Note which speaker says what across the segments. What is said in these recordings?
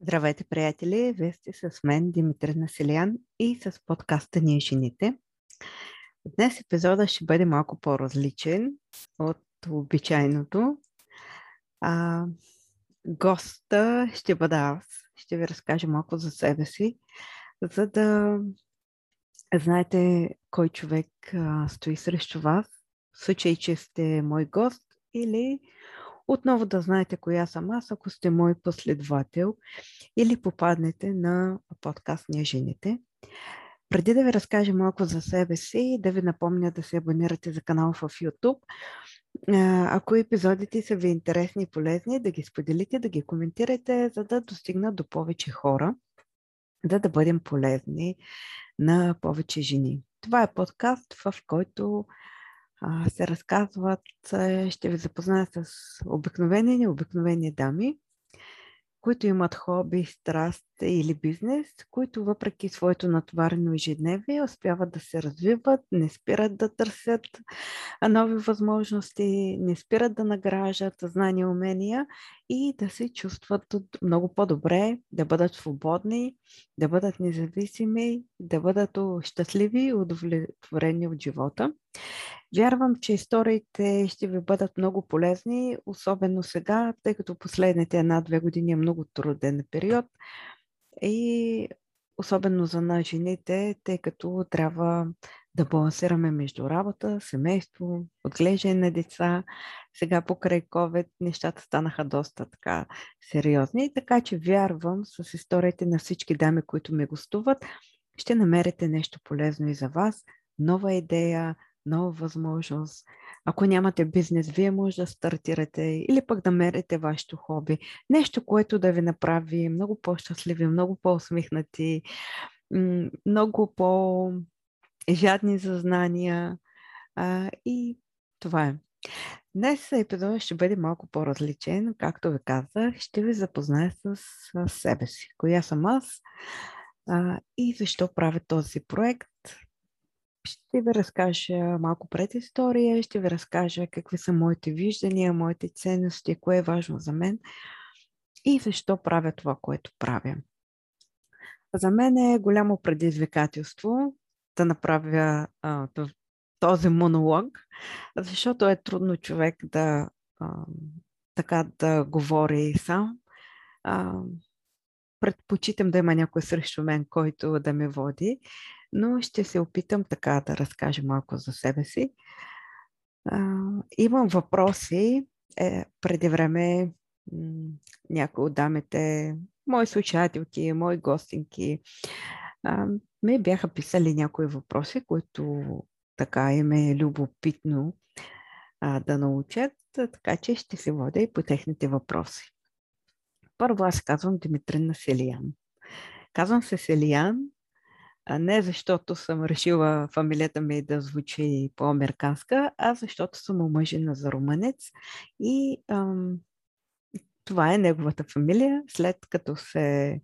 Speaker 1: Здравейте, приятели! Вие сте с мен, Димитър Населян и с подкаста Ние жените. Днес епизода ще бъде малко по-различен от обичайното. А, госта ще бъда аз. Ще ви разкажа малко за себе си, за да знаете кой човек а, стои срещу вас, в случай, че сте мой гост или отново да знаете коя съм аз, ако сте мой последовател или попаднете на подкаст Ние жените. Преди да ви разкажа малко за себе си, да ви напомня да се абонирате за канала в YouTube. Ако епизодите са ви интересни и полезни, да ги споделите, да ги коментирате, за да достигнат до повече хора, за да бъдем полезни на повече жени. Това е подкаст, в който се разказват, ще ви запозная с обикновени и необикновени дами, които имат хоби, страст или бизнес, които въпреки своето натоварено ежедневие успяват да се развиват, не спират да търсят нови възможности, не спират да награждат знания и умения и да се чувстват много по-добре, да бъдат свободни, да бъдат независими, да бъдат щастливи и удовлетворени от живота. Вярвам, че историите ще ви бъдат много полезни, особено сега, тъй като последните една-две години е много труден период и особено за нас жените, тъй като трябва да балансираме между работа, семейство, отглеждане на деца. Сега покрай COVID нещата станаха доста така сериозни, така че вярвам с историите на всички дами, които ме гостуват, ще намерите нещо полезно и за вас, нова идея, нова възможност. Ако нямате бизнес, вие може да стартирате или пък да мерите вашето хоби. Нещо, което да ви направи много по-щастливи, много по-усмихнати, много по-жадни за знания. А, и това е. Днес епизодът ще бъде малко по-различен. Както ви казах, ще ви запозная с, с себе си. Коя съм аз а, и защо правя този проект ще ви разкажа малко предистория, ще ви разкажа какви са моите виждания, моите ценности, кое е важно за мен и защо правя това, което правя. За мен е голямо предизвикателство да направя а, този монолог, защото е трудно човек да а, така да говори сам. А, предпочитам да има някой срещу мен, който да ме води но ще се опитам така да разкажа малко за себе си. А, имам въпроси. Е, преди време някои от дамите, мои слушателки, мои гостинки, ме бяха писали някои въпроси, които така им е любопитно а, да научат, така че ще се водя и по техните въпроси. Първо аз казвам Димитрина Селиян. Казвам се Селиян, а не защото съм решила фамилията ми да звучи по-американска, а защото съм омъжена за румънец и ам, това е неговата фамилия. След като се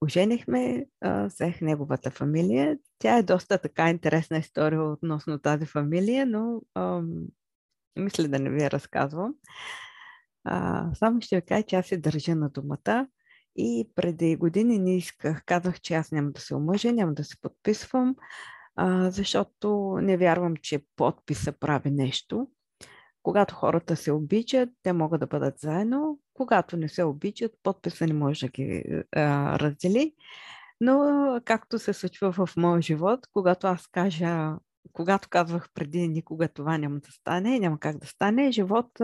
Speaker 1: оженихме, взех неговата фамилия. Тя е доста така интересна история относно тази фамилия, но ам, мисля да не ви я разказвам. А, само ще ви кажа, че аз се държа на думата. И преди години не исках, казах, че аз няма да се омъжа, няма да се подписвам, а, защото не вярвам, че подписа прави нещо. Когато хората се обичат, те могат да бъдат заедно. Когато не се обичат, подписа не може да ги а, раздели. Но, както се случва в моя живот, когато аз кажа, когато казвах преди никога това няма да стане, няма как да стане, живот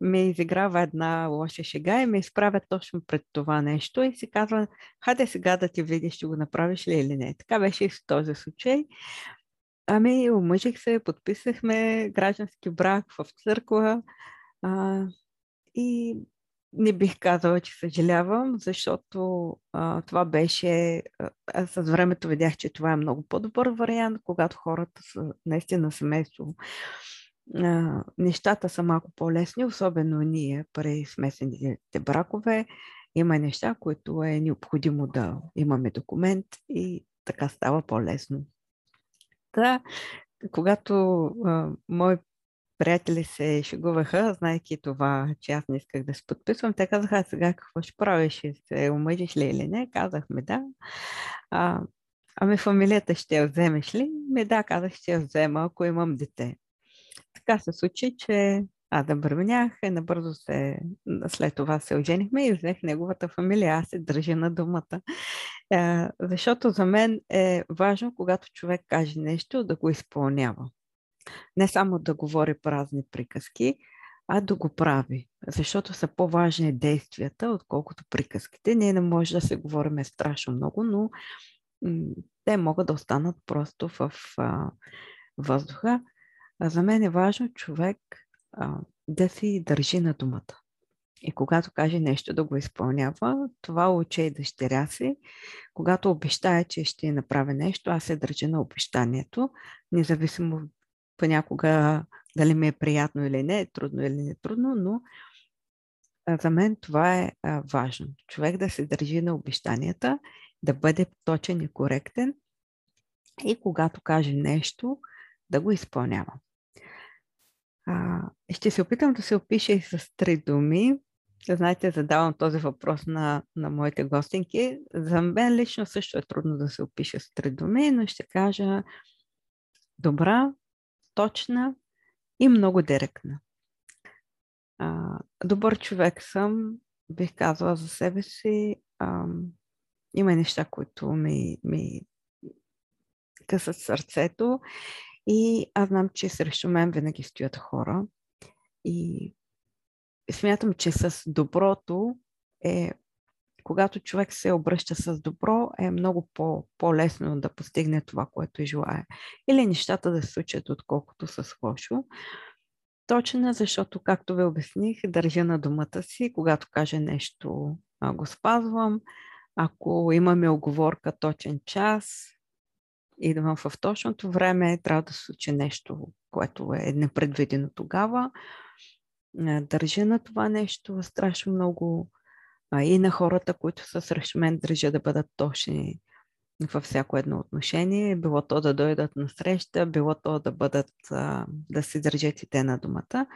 Speaker 1: ме изиграва една лоша шега и ме изправя точно пред това нещо и си казва, хайде сега да ти видиш, ще го направиш ли или не. Така беше и в този случай. Ами, омъжих се, подписахме граждански брак в църква а, и не бих казала, че съжалявам, защото а, това беше. Аз с времето видях, че това е много по-добър вариант, когато хората са наистина семейство а, нещата са малко по-лесни, особено ние при смесените бракове. Има неща, които е необходимо да имаме документ и така става по-лесно. Та, когато а, мой приятели се шегуваха, знайки това, че аз не исках да се подписвам. Те казаха, сега какво ще правиш? Ще се омъжиш ли или не? Казахме да. А, ами фамилията ще я вземеш ли? Ми да, казах, ще я взема, ако имам дете. Така се случи, че аз да бървнях, набързо се, след това се оженихме и взех неговата фамилия. Аз се държа на думата. Е, защото за мен е важно, когато човек каже нещо, да го изпълнява. Не само да говори празни приказки, а да го прави. Защото са по-важни действията, отколкото приказките. Ние не може да се говорим страшно много, но те могат да останат просто в а, въздуха. А за мен е важно човек а, да си държи на думата. И когато каже нещо да го изпълнява, това учи и дъщеря си. Когато обещая, че ще направи нещо, аз се държа на обещанието, независимо понякога дали ми е приятно или не, трудно или не трудно, но за мен това е важно. Човек да се държи на обещанията, да бъде точен и коректен и когато каже нещо, да го изпълнява. А, ще се опитам да се опиша и с три думи. Знаете, задавам този въпрос на, на моите гостинки. За мен лично също е трудно да се опиша с три думи, но ще кажа добра, точна и много директна. А, добър човек съм, бих казала за себе си. А, има неща, които ми, ми късат сърцето и аз знам, че срещу мен винаги стоят хора. И смятам, че с доброто е, когато човек се обръща с добро, е много по- по-лесно да постигне това, което желая. Или нещата да се случат, отколкото с лошо. Точно защото, както ви обясних, държа на думата си. Когато каже нещо, го спазвам. Ако имаме оговорка точен час, идвам в точното време, трябва да се случи нещо, което е непредвидено тогава. Държа на това нещо страшно много и на хората, които са срещу мен, държа да бъдат точни във всяко едно отношение, било то да дойдат на среща, било то да бъдат, да се държат и те на думата.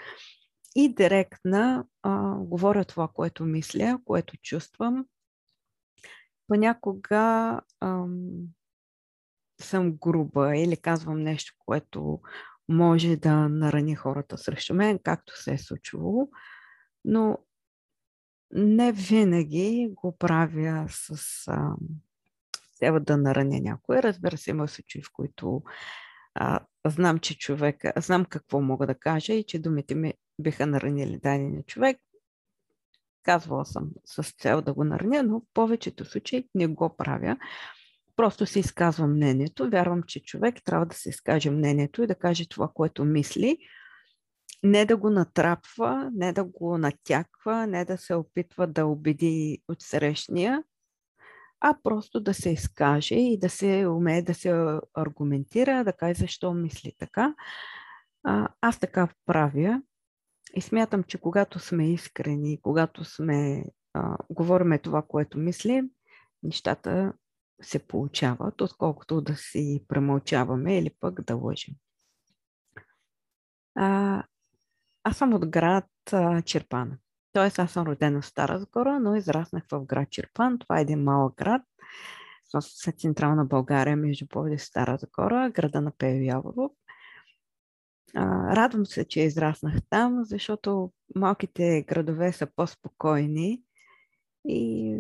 Speaker 1: И директна а, говоря това, което мисля, което чувствам. Понякога съм груба или казвам нещо, което може да нарани хората срещу мен, както се е случвало, но не винаги го правя с цел да нараня някой. Разбира се, има случаи, в които а, знам, че човек, знам какво мога да кажа и че думите ми биха наранили дадения човек. Казвала съм с цел да го нараня, но в повечето случаи не го правя. Просто си изказвам мнението. Вярвам, че човек трябва да се изкаже мнението и да каже това, което мисли. Не да го натрапва, не да го натяква, не да се опитва да убеди от срещния, а просто да се изкаже и да се умее да се аргументира, да каже защо мисли така. Аз така правя и смятам, че когато сме искрени, когато сме, а, говориме това, което мислим, нещата се получават, отколкото да си премълчаваме или пък да лъжим. А, аз съм от град а, Черпан. Тоест, аз съм родена в Стара Загора, но израснах в град Черпан. Това е един малък град в централна България, между Пловдив и Стара Загора, града на Пео Яворов. радвам се, че израснах там, защото малките градове са по-спокойни и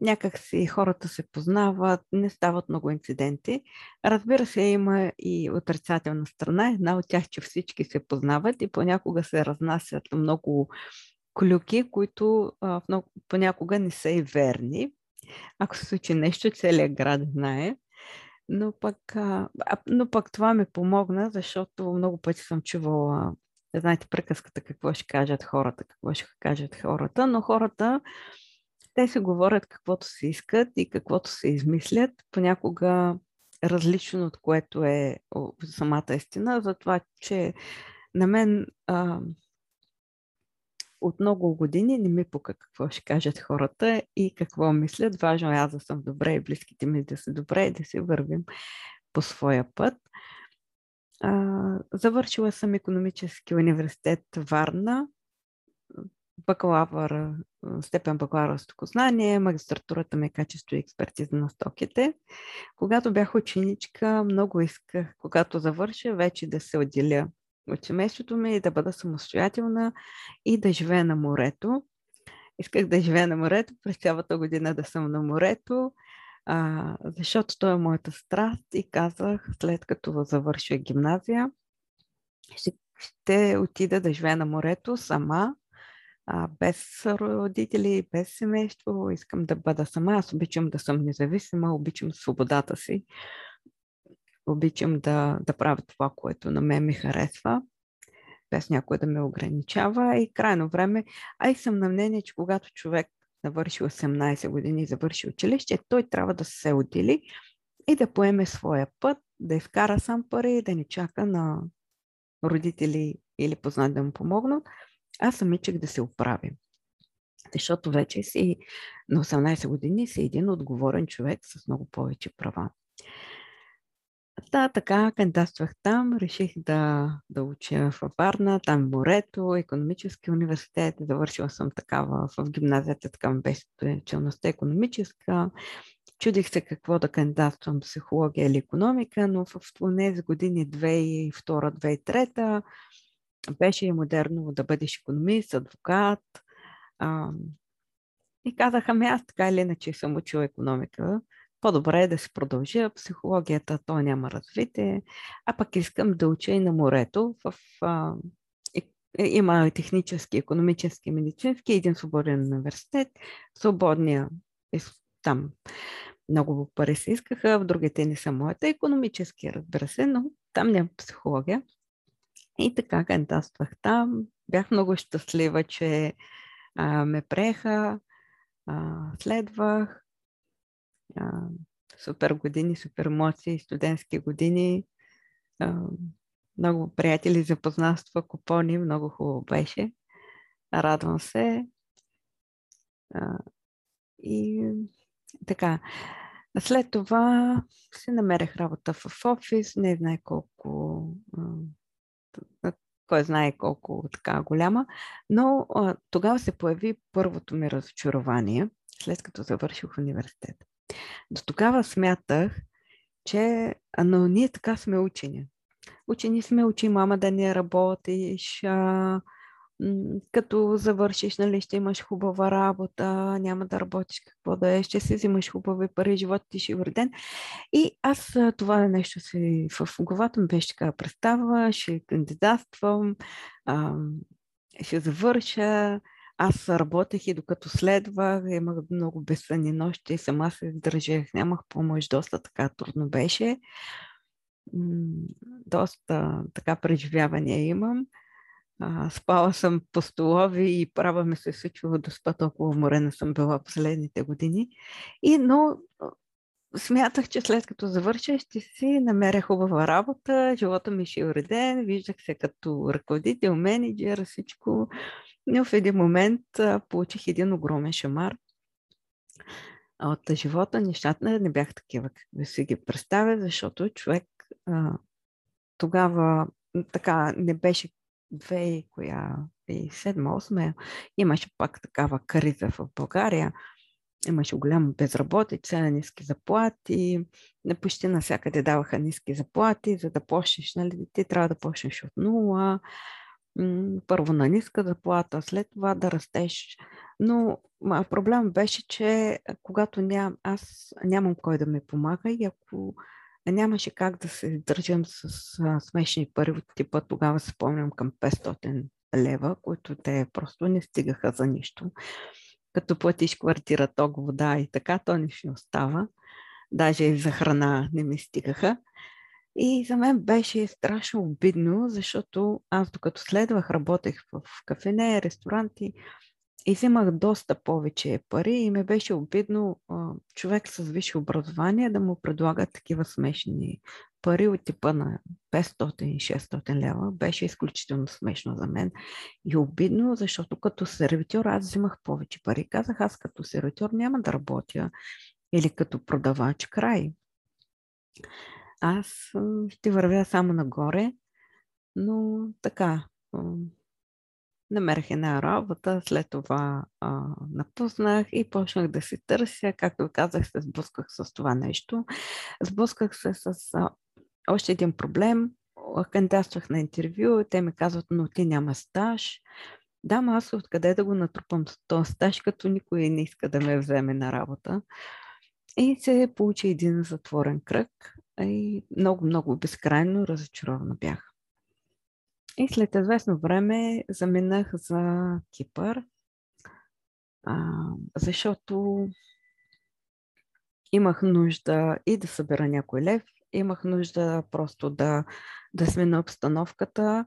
Speaker 1: някак си хората се познават, не стават много инциденти. Разбира се, има и отрицателна страна. Една от тях, че всички се познават и понякога се разнасят много клюки, които а, много, понякога не са и верни. Ако се случи нещо, целият град знае. Но пък, а, но пък това ми помогна, защото много пъти съм чувала, знаете, приказката какво ще кажат хората, какво ще кажат хората, но хората те се говорят каквото се искат и каквото се измислят, понякога различно от което е самата истина, затова, че на мен а, от много години не ми пука какво ще кажат хората и какво мислят. Важно е аз да съм добре и близките ми да са добре и да си вървим по своя път. А, завършила съм економически университет Варна, бакалавър, степен бакалавър стокознание, магистратурата ми е качество и експертиза на стоките. Когато бях ученичка, много исках, когато завърша, вече да се отделя от семейството ми и да бъда самостоятелна и да живея на морето. Исках да живея на морето, през цялата година да съм на морето, а, защото той е моята страст и казах, след като завърша гимназия, ще, ще отида да живея на морето сама, а, без родители, без семейство. Искам да бъда сама. Аз обичам да съм независима, обичам свободата си. Обичам да, да правя това, което на мен ми харесва, без някой да ме ограничава. И крайно време, а и съм на мнение, че когато човек навърши 18 години и завърши училище, той трябва да се отдели и да поеме своя път, да изкара сам пари и да не чака на родители или познати да му помогнат, а самичък да се оправи. Защото вече си на 18 години си един отговорен човек с много повече права. Да, така кандидатствах там, реших да, да уча в Варна, там морето, економически университет, завършила съм такава в гимназията, така беше челността економическа. Чудих се какво да кандидатствам, психология или економика, но в тези години 2002-2003 беше модерно да бъдеш економист, адвокат. А, и казаха, ами аз така или иначе съм учила економика, по-добре е да се продължа. Психологията, то няма развитие. А пък искам да уча и на морето. В, а, е, има технически, економически, медицински, един свободен университет. Свободния е там много пари се искаха, в другите не са моята. Економически, разбира се, но там няма психология. И така кандидатствах там. Бях много щастлива, че а, ме преха. А, следвах а, супер години, супер емоции, студентски години. А, много приятели, запознанства, купони, много хубаво беше. Радвам се. А, и така. След това се намерих работа в офис, не знае колко, кой знае колко така голяма, но а, тогава се появи първото ми разочарование, след като завърших университет. До тогава смятах, че но ние така сме учени. Учени сме, учи мама да не работиш, а, като завършиш, нали, ще имаш хубава работа, няма да работиш какво да е, ще си взимаш хубави пари, живот ти ще е вреден. И аз това нещо си в главата ми беше така представа, ще кандидатствам, ще завърша, аз работех и докато следвах, имах много безсънни нощи, сама се издържах, нямах помощ, доста така трудно беше. Доста така преживявания имам. А, спала съм по столови и права ми се случвало да спа толкова уморена съм била последните години. И, но смятах, че след като завърша, ще си намеря хубава работа, живота ми ще е уреден, виждах се като ръководител, менеджер, всичко. Но в един момент а, получих един огромен шамар от живота. Нещата не бяха такива, какви си ги представя, защото човек а, тогава така не беше 2007-2008 имаше пак такава криза в България. Имаше голяма безработица, ниски заплати. Почти навсякъде даваха ниски заплати, за да почнеш, нали, ти трябва да почнеш от нула. Първо на ниска заплата, след това да растеш. Но проблем беше, че когато ням, аз нямам кой да ми помага и ако нямаше как да се държам с а, смешни пари от типа, тогава се спомням към 500 лева, които те просто не стигаха за нищо. Като платиш квартира, ток, вода и така, то не ще остава. Даже и за храна не ми стигаха. И за мен беше страшно обидно, защото аз докато следвах, работех в кафене, ресторанти, и взимах доста повече пари и ме беше обидно а, човек с висше образование да му предлага такива смешни пари от типа на 500-600 лева. Беше изключително смешно за мен и обидно, защото като сервитьор аз взимах повече пари. Казах, аз като сервитьор няма да работя или като продавач край. Аз ще вървя само нагоре, но така, намерих една работа, след това а, напуснах и почнах да се търся. Както казах, се сблъсках с това нещо. Сблъсках се с а, още един проблем. Кандидатствах на интервю, те ми казват, но ти няма стаж. Да, но аз откъде да го натрупам този стаж, като никой не иска да ме вземе на работа. И се получи един затворен кръг и много, много безкрайно разочарована бях. И след известно време заминах за Кипър, а, защото имах нужда и да събера някой лев, имах нужда просто да, да смена обстановката,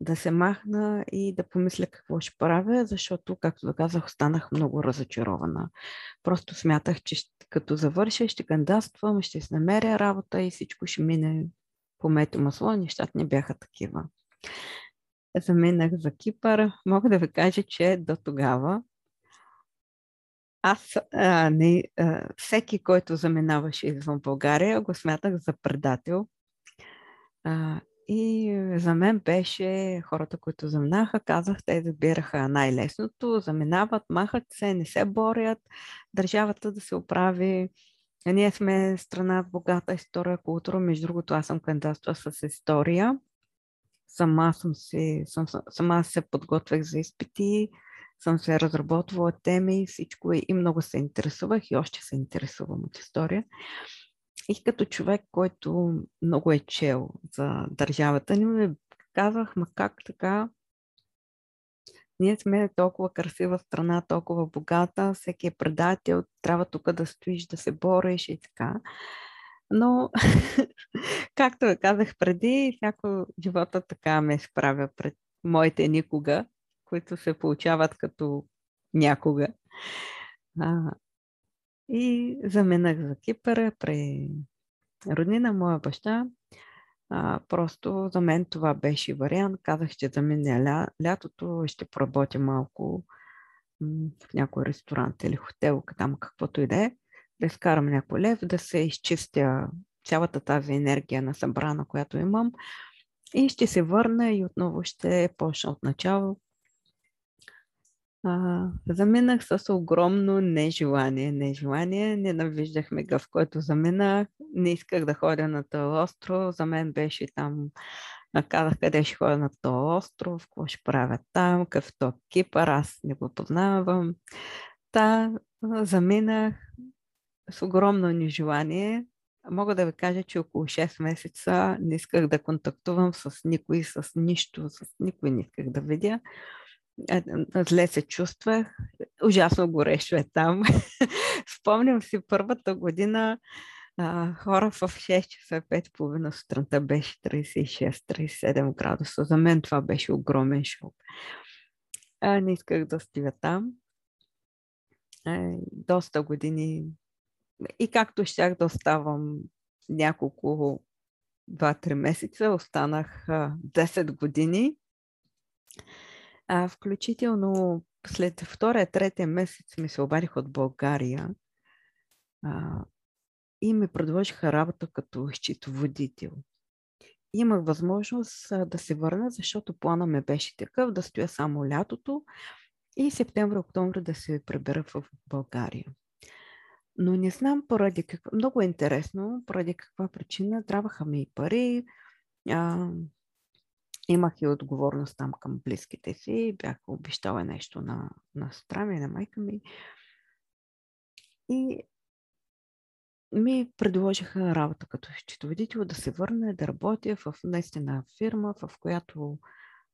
Speaker 1: да се махна и да помисля какво ще правя, защото, както казах, останах много разочарована. Просто смятах, че като завърша, ще кандидатствам, ще се намеря работа и всичко ще мине по мето масло. Нещата не бяха такива. Заминах за Кипър. Мога да ви кажа, че до тогава аз, а, не, а, всеки, който заминаваше извън България, го смятах за предател. А, и за мен беше хората, които заминаха, казах, те забираха най-лесното, заминават, махат се, не се борят, държавата да се оправи. Ние сме страна с богата история, култура. Между другото, аз съм кандидатства с история. Сама съм се, съм, сама се подготвях за изпити, съм се разработвала теми, всичко и много се интересувах и още се интересувам от история. И като човек, който много е чел за държавата ни, ми казах, ма как така? Ние сме толкова красива страна, толкова богата, всеки е предател, трябва тук да стоиш, да се бориш и така. Но, както ви казах преди, всяко живота така ме справя пред моите никога, които се получават като някога. А, и заминах за Кипър при роднина моя баща. А, просто за мен това беше вариант. Казах, че за мен ля, лятото ще поработя малко в някой ресторант или хотел, там каквото и да е, да изкарам някой лев, да се изчистя цялата тази енергия на събрана, която имам и ще се върна и отново ще почна от начало заминах с огромно нежелание. Нежелание, ненавиждах мега, в който заминах. Не исках да ходя на този остров. За мен беше там казах къде ще ходя на този остров, какво ще правя там, какъв то Кипър, аз не го познавам. Та заминах с огромно нежелание. Мога да ви кажа, че около 6 месеца не исках да контактувам с никой, с нищо, с никой не исках да видя. Е, зле се чувствах. Ужасно горещо е там. Спомням си първата година а, хора в 6 часа, 5 половина сутринта беше 36-37 градуса. За мен това беше огромен шок. А, не исках да стига там. А, доста години и както щях да оставам няколко 2-3 месеца, останах а, 10 години а, включително след втория, третия месец ми се обадих от България а, и ми предложиха работа като счетоводител. Имах възможност а, да се върна, защото плана ме беше такъв да стоя само лятото и септември-октомври да се пребера в България. Но не знам поради какво. Много е интересно, поради каква причина. Трябваха ми и пари. А, имах и отговорност там към близките си. Бях обещала нещо на, на сестра ми, на майка ми. И ми предложиха работа като счетоводител да се върне, да работя в наистина фирма, в която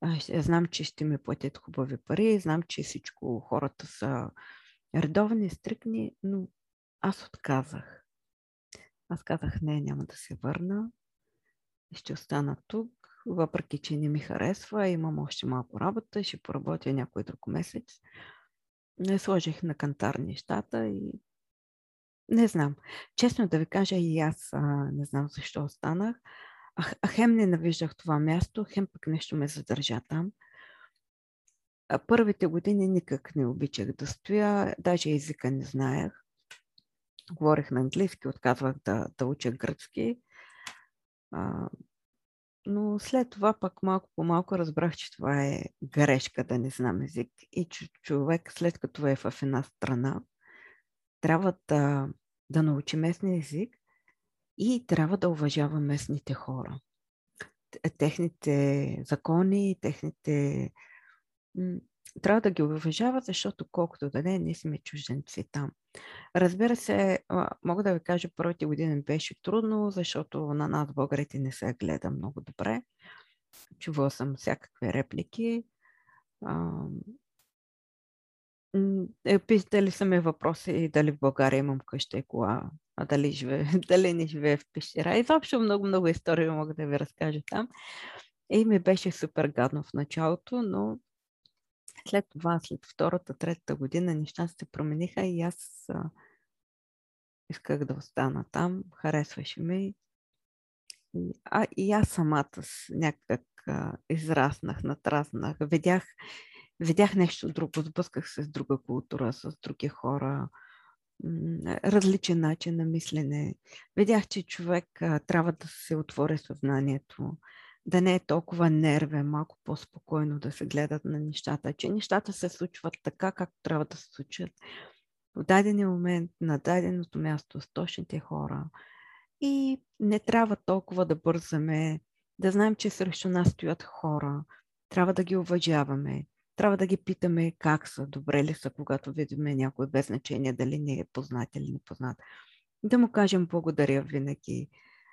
Speaker 1: а, знам, че ще ми платят хубави пари, знам, че всичко хората са редовни, стрикни, но аз отказах. Аз казах, не, няма да се върна. Ще остана тук въпреки че не ми харесва, имам още малко работа, ще поработя някой друг месец. Не сложих на кантар нещата и не знам. Честно да ви кажа, и аз а, не знам защо останах. А, а хем ненавиждах това място, хем пък нещо ме задържа там. А първите години никак не обичах да стоя, даже езика не знаех. Говорих на английски, отказвах да, да уча гръцки. А, но след това пък малко по малко разбрах, че това е грешка да не знам език и че човек след като е в една страна, трябва да, да научи местния език и трябва да уважава местните хора. Техните закони, техните трябва да ги уважава, защото колкото да не, ние сме чужденци там. Разбира се, мога да ви кажа, първите години беше трудно, защото на нас българите не се гледа много добре. Чувал съм всякакви реплики. Е, питали са ме въпроси дали в България имам къща и кола, а дали, живе, дали не живее в пещера. И въобще много-много истории мога да ви разкажа там. И ми беше супер гадно в началото, но след това, след втората, третата година, нещата се промениха и аз а, исках да остана там. Харесваше ми. И, а и аз самата с някак а, израснах, натраснах. Видях, видях нещо друго, сблъсках се с друга култура, с други хора, различен начин на мислене. Видях, че човек а, трябва да се отвори съзнанието, да не е толкова нервен, малко по-спокойно да се гледат на нещата, че нещата се случват така, както трябва да се случат в дадения момент, на даденото място, с точните хора. И не трябва толкова да бързаме, да знаем, че срещу нас стоят хора. Трябва да ги уважаваме. Трябва да ги питаме как са, добре ли са, когато видиме някой без значение дали не е познат или непознат. Да му кажем благодаря винаги.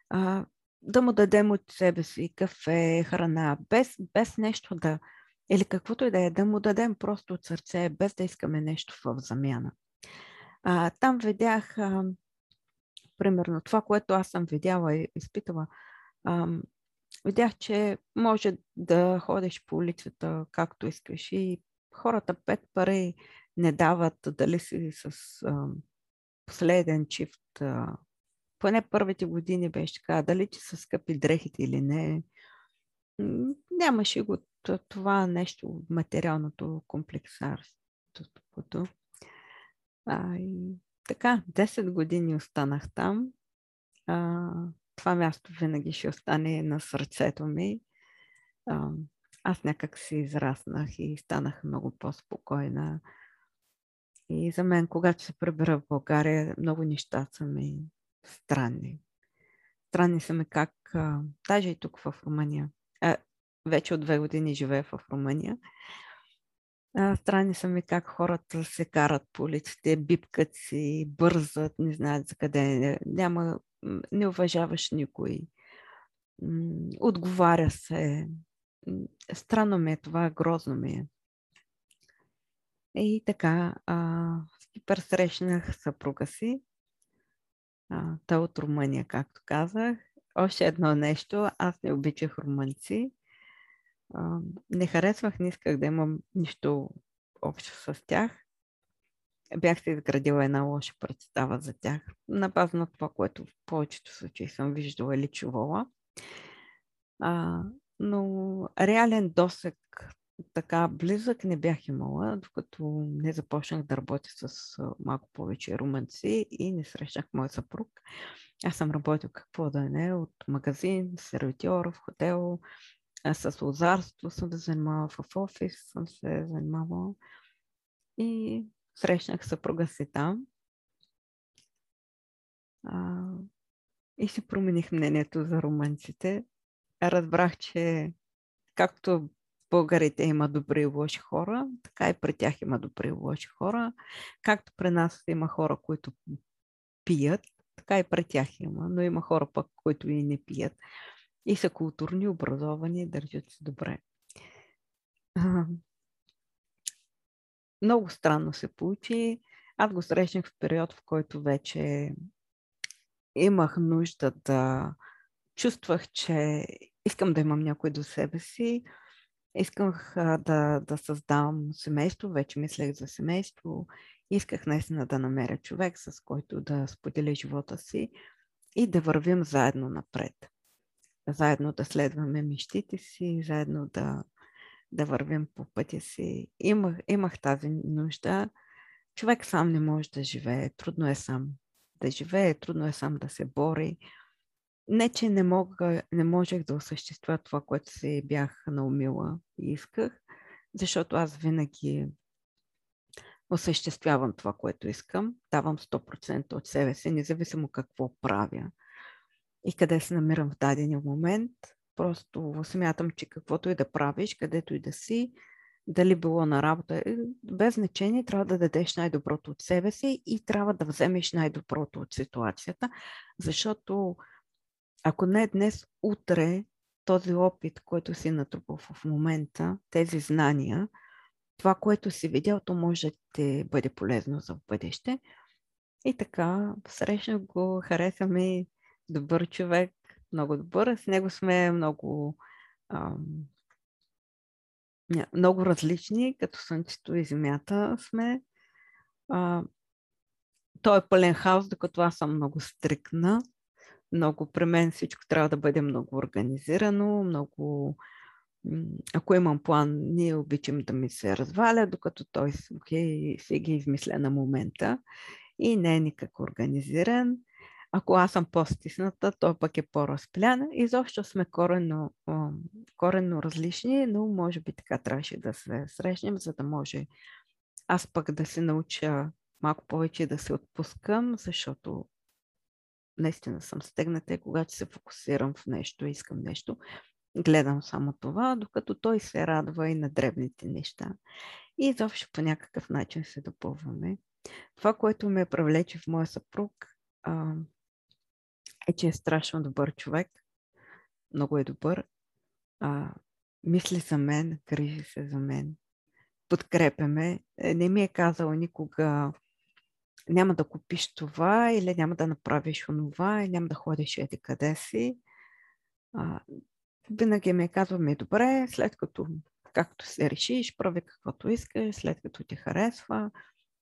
Speaker 1: А, да му дадем от себе си кафе, храна, без, без нещо да, или каквото и да е, да му дадем просто от сърце, без да искаме нещо в замяна. А, там видях, а, примерно, това, което аз съм видяла и изпитала, а, видях, че може да ходиш по улицата както искаш и хората пет пари не дават дали си с а, последен чифт а, поне първите години беше така, дали че са скъпи дрехите или не. Нямаше го това нещо, материалното комплексарството. А, и така, 10 години останах там. А, това място винаги ще остане на сърцето ми. А, аз някак си израснах и станах много по-спокойна. И за мен, когато се прибера в България, много неща са ми странни. Странни са ми как, а, даже и тук в Румъния, а, вече от две години живея в Румъния, а, странни са ми как хората се карат по улиците, бипкат си, бързат, не знаят за къде, няма, не уважаваш никой, отговаря се. Странно ми е това, грозно ми е. И така, а, супер срещнах съпруга си, а, той от Румъния, както казах. Още едно нещо, аз не обичах румънци. Не харесвах, не исках да имам нищо общо с тях. Бях се изградила една лоша представа за тях, на база на това, което в повечето случаи съм виждала или чувала. Но реален досек така близък не бях имала, докато не започнах да работя с малко повече румънци и не срещнах мой съпруг. Аз съм работил какво да не, от магазин, сервитьор, в хотел, с лозарство съм се занимавала, в офис съм се занимавала и срещнах съпруга си там. А, и си промених мнението за румънците. Разбрах, че както българите има добри и лоши хора, така и при тях има добри и лоши хора. Както при нас има хора, които пият, така и при тях има, но има хора пък, които и не пият. И са културни, образовани, държат се добре. много странно се получи. Аз го срещнах в период, в който вече имах нужда да чувствах, че искам да имам някой до себе си, Исках а, да, да създам семейство, вече мислех за семейство. Исках наистина да намеря човек, с който да споделя живота си и да вървим заедно напред. Заедно да следваме мечтите си, заедно да, да вървим по пътя си. Имах, имах тази нужда. Човек сам не може да живее. Трудно е сам да живее, трудно е сам да се бори. Не, че не, мога, не можех да осъществя това, което се бях наумила и исках, защото аз винаги осъществявам това, което искам, давам 100% от себе си, независимо какво правя и къде се намирам в дадения момент. Просто смятам, че каквото и да правиш, където и да си, дали било на работа, е, без значение, трябва да дадеш най-доброто от себе си и трябва да вземеш най-доброто от ситуацията, защото ако не днес, утре този опит, който си натрупал в момента, тези знания, това, което си видял, то може да ти бъде полезно за бъдеще. И така, срещнах го, хареса ми, добър човек, много добър. С него сме много, ам, много различни, като Слънцето и Земята сме. А, той е пълен хаос, докато аз съм много стрикна. Много при мен всичко трябва да бъде много организирано, много ако имам план, ние обичам да ми се разваля, докато той okay, си ги измисля на момента и не е никак организиран. Ако аз съм по-стисната, той пък е по-разплян. Изобщо сме коренно, коренно различни, но може би така трябваше да се срещнем, за да може аз пък да се науча малко повече да се отпускам, защото наистина съм стегната и когато се фокусирам в нещо, искам нещо, гледам само това, докато той се радва и на дребните неща. И изобщо по някакъв начин се допълваме. Това, което ме привлече в моя съпруг, а, е, че е страшно добър човек. Много е добър. А, мисли за мен, грижи се за мен. Подкрепяме. Е, не ми е казал никога няма да купиш това или няма да направиш онова, или няма да ходиш еди къде си. А, винаги ми казваме, добре, след като както се решиш, прави каквото искаш, след като ти харесва,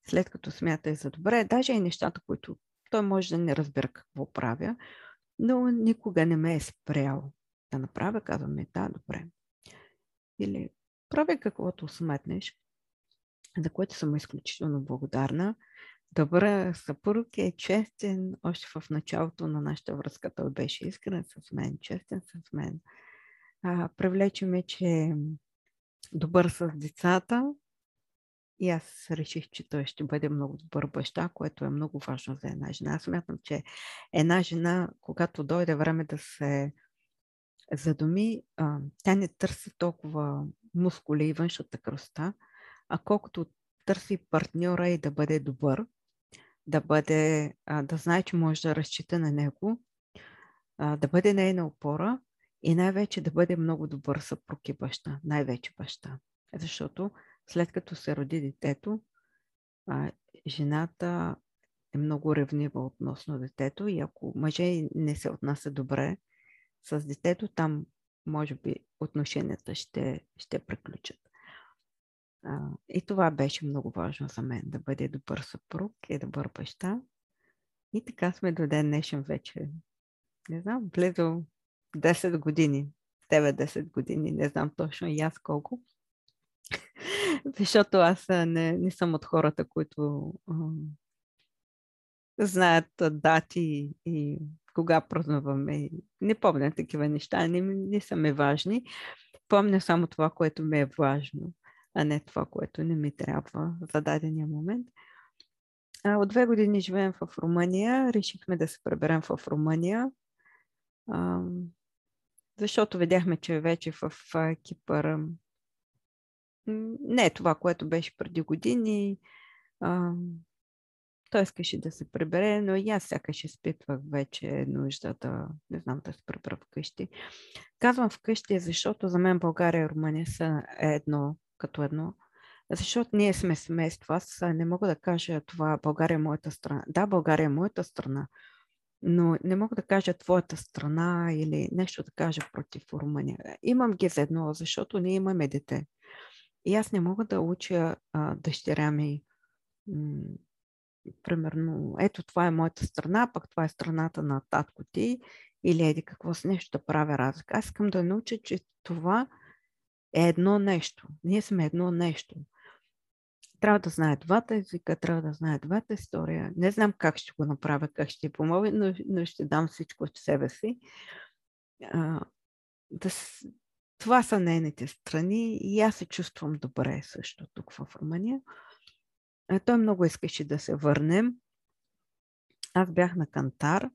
Speaker 1: след като смятай за добре, даже и нещата, които той може да не разбира какво правя, но никога не ме е спрял да направя, казваме, да, добре. Или прави каквото сметнеш, за което съм изключително благодарна. Добър съпруг е честен. Още в началото на нашата връзка той беше искрен с мен, честен с мен а, привлече ме, че е добър с децата и аз реших, че той ще бъде много добър баща, което е много важно за една жена. Аз смятам, че една жена, когато дойде време да се задуми, а, тя не търси толкова мускули и външната кръста, а колкото търси партньора и да бъде добър, да бъде, да знае, че може да разчита на него, да бъде нейна опора и най-вече да бъде много добър съпруг и баща. Най-вече баща. Защото след като се роди детето, жената е много ревнива относно детето и ако мъже не се отнася добре с детето, там може би отношенията ще, ще приключат. И това беше много важно за мен, да бъде добър съпруг и добър баща. И така сме до ден днешен вече. Не знам, близо 10 години. 9-10 години, не знам точно и аз колко. Защото аз не, не съм от хората, които а, знаят дати и кога празнуваме. Не помня такива неща, не, не са ми важни. Помня само това, което ми е важно, а не това, което не ми трябва за дадения момент. А, от две години живеем в Румъния. Решихме да се преберем в Румъния защото видяхме, че вече в Кипър не е това, което беше преди години. А, той искаше да се прибере, но и аз сякаш изпитвах вече нужда да, не знам, да се прибера вкъщи. Казвам вкъщи, защото за мен България и Румъния са едно като едно. Защото ние сме семейство. Аз не мога да кажа това България е моята страна. Да, България е моята страна, но не мога да кажа твоята страна или нещо да кажа против Румъния. Имам ги за едно, защото ние имаме дете. И аз не мога да уча а, дъщеря ми, м- примерно, ето това е моята страна, пък това е страната на татко ти, или еди какво с нещо да правя разлика. Аз искам да науча, че това е едно нещо. Ние сме едно нещо. трябва да знае двата езика, трябва да знае двата история. Не знам как ще го направя, как ще помогна, но, но ще дам всичко от себе си. А, да, това са нейните страни и аз се чувствам добре също тук в Румъния. А, той много искаше да се върнем. Аз бях на Кантар.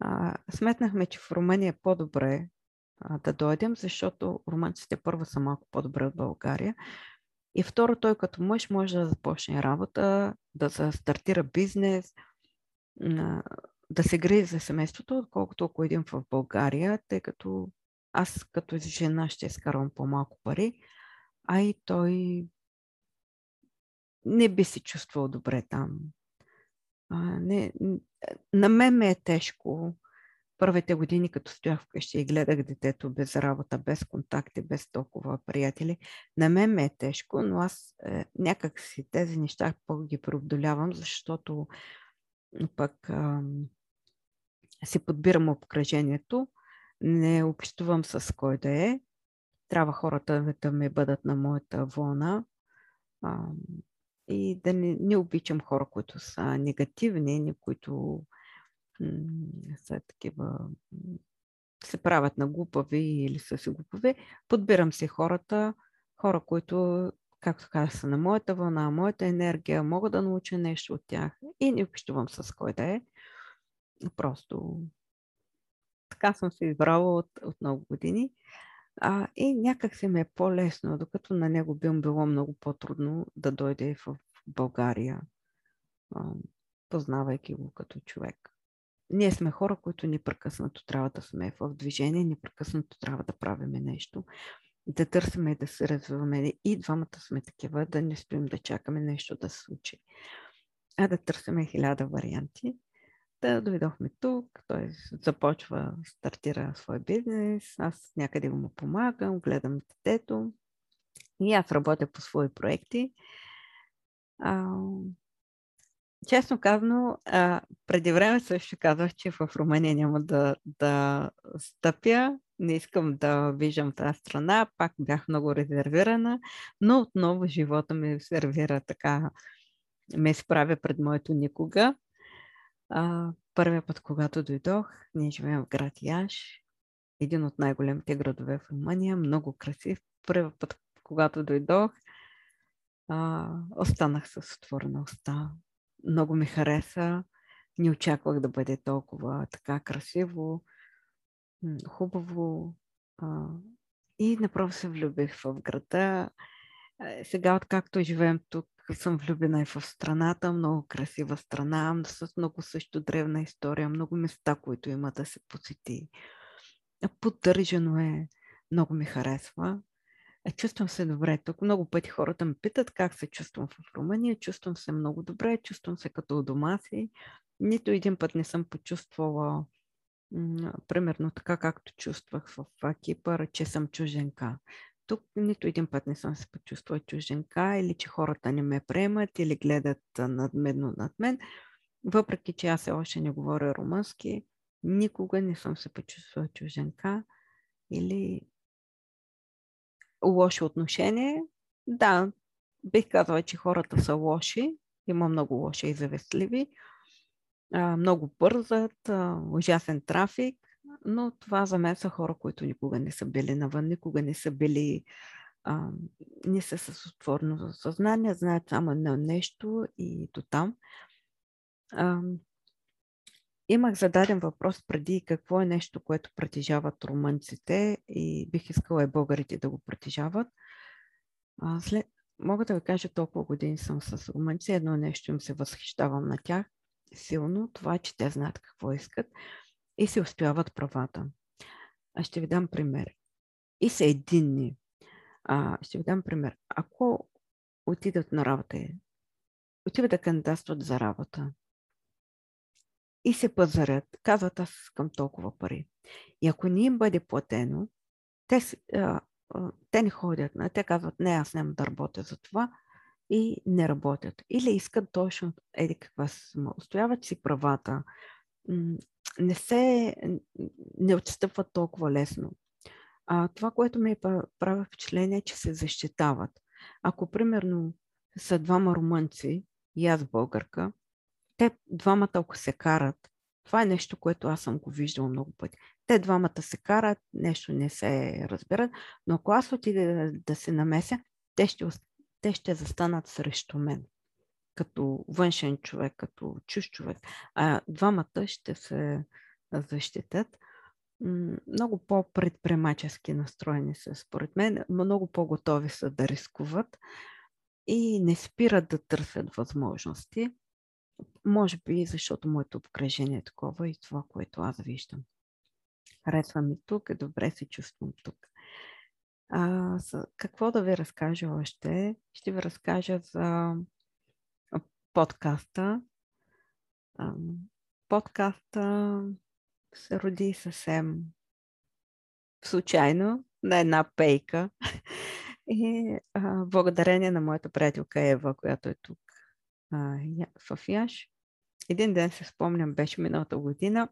Speaker 1: А, сметнахме, че в Румъния е по-добре да дойдем, защото румънците първо са малко по-добре от България. И второ, той като мъж може да започне работа, да стартира бизнес, да се грее за семейството, отколкото ако един в България, тъй като аз като жена ще изкарвам по-малко пари, а и той не би се чувствал добре там. А, не, на мен ме е тежко първите години, като стоях вкъщи и гледах детето без работа, без контакти, без толкова приятели, на мен ме е тежко, но аз е, някак си тези неща по-ги преодолявам, защото пък е, си подбирам обкръжението, не общувам с кой да е. Трябва хората да ми бъдат на моята вълна е, и да не, не обичам хора, които са негативни, които са такива, се правят на глупави или са си глупави. Подбирам си хората, хора, които, както казах, са на моята вълна, моята енергия, мога да науча нещо от тях и не общувам с кой да е. Просто така съм се избрала от, от много години. А, и някак се ми е по-лесно, докато на него би било много по-трудно да дойде в България, а, познавайки го като човек ние сме хора, които непрекъснато трябва да сме в движение, непрекъснато трябва да правим нещо, да търсиме и да се развиваме. И двамата сме такива, да не стоим да чакаме нещо да се случи, а да търсиме хиляда варианти. Да дойдохме тук, той започва, стартира свой бизнес, аз някъде му помагам, гледам детето и аз работя по свои проекти. Честно казано, а, преди време също казах, че в Румъния няма да, да стъпя. Не искам да виждам тази страна. Пак бях много резервирана, но отново живота ми сервира така, ме изправя пред моето никога. А, първия път, когато дойдох, ние живеем в град Яш, един от най-големите градове в Румъния, много красив. Първия път, когато дойдох, а, останах с отворена уста много ми хареса. Не очаквах да бъде толкова така красиво, хубаво. И направо се влюбих в града. Сега, откакто живеем тук, съм влюбена и в страната. Много красива страна, с много също древна история, много места, които има да се посети. Поддържано е. Много ми харесва. Е, чувствам се добре. Тук много пъти хората ме питат как се чувствам в Румъния. Чувствам се много добре, чувствам се като у дома си. Нито един път не съм почувствала м- примерно така, както чувствах в, Кипър, че съм чуженка. Тук нито един път не съм се почувствала чуженка или че хората не ме приемат или гледат надменно над мен. Въпреки, че аз още не говоря румънски, никога не съм се почувствала чуженка или лошо отношение. Да, бих казала, че хората са лоши. Има много лоши и завистливи. Много бързат, ужасен трафик, но това за мен са хора, които никога не са били навън, никога не са били не са с отворено съзнание, знаят само едно нещо и до там. Имах зададен въпрос преди какво е нещо, което притежават румънците и бих искала и българите да го притежават. А, след... Мога да ви кажа, толкова години съм с румънци, едно нещо им се възхищавам на тях силно, това е, че те знаят какво искат и се успяват правата. Аз ще ви дам пример. И са единни. А, ще ви дам пример. Ако отидат на работа, отиват да кандидатстват за работа, и се пазарят. Казват, аз искам толкова пари. И ако не им бъде платено, те, те не ходят. Те казват, не, аз няма да работя за това и не работят. Или искат точно еди каква сума. Устояват си правата. Не се, не отстъпват толкова лесно. А, това, което ми прави впечатление, е, че се защитават. Ако, примерно, са двама румънци и аз българка. Те двамата, ако се карат, това е нещо, което аз съм го виждала много пъти. Те двамата се карат, нещо не се разбират, но ако аз отида да, да се намеся, те ще, те ще застанат срещу мен като външен човек, като чуж човек, а двамата ще се защитят. Много по-предприемачески настроени са, според мен, много по-готови са да рискуват и не спират да търсят възможности. Може би, защото моето обкръжение е такова и това, което аз виждам. Харесва ми тук и добре се чувствам тук. А, какво да ви разкажа още? Ще ви разкажа за подкаста. Подкаста се роди съвсем случайно на една пейка. И а, благодарение на моята приятелка Ева, която е тук а, в Яш. Един ден се спомням, беше миналата година.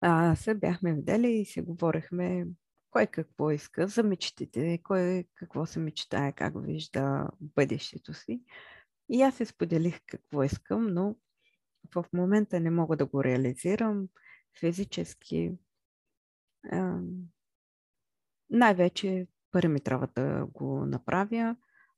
Speaker 1: А, се бяхме видели и си говорихме кой какво иска за мечтите, кой какво се мечтае, как вижда бъдещето си. И аз се споделих какво искам, но в момента не мога да го реализирам физически. най-вече първи ми трябва да го направя.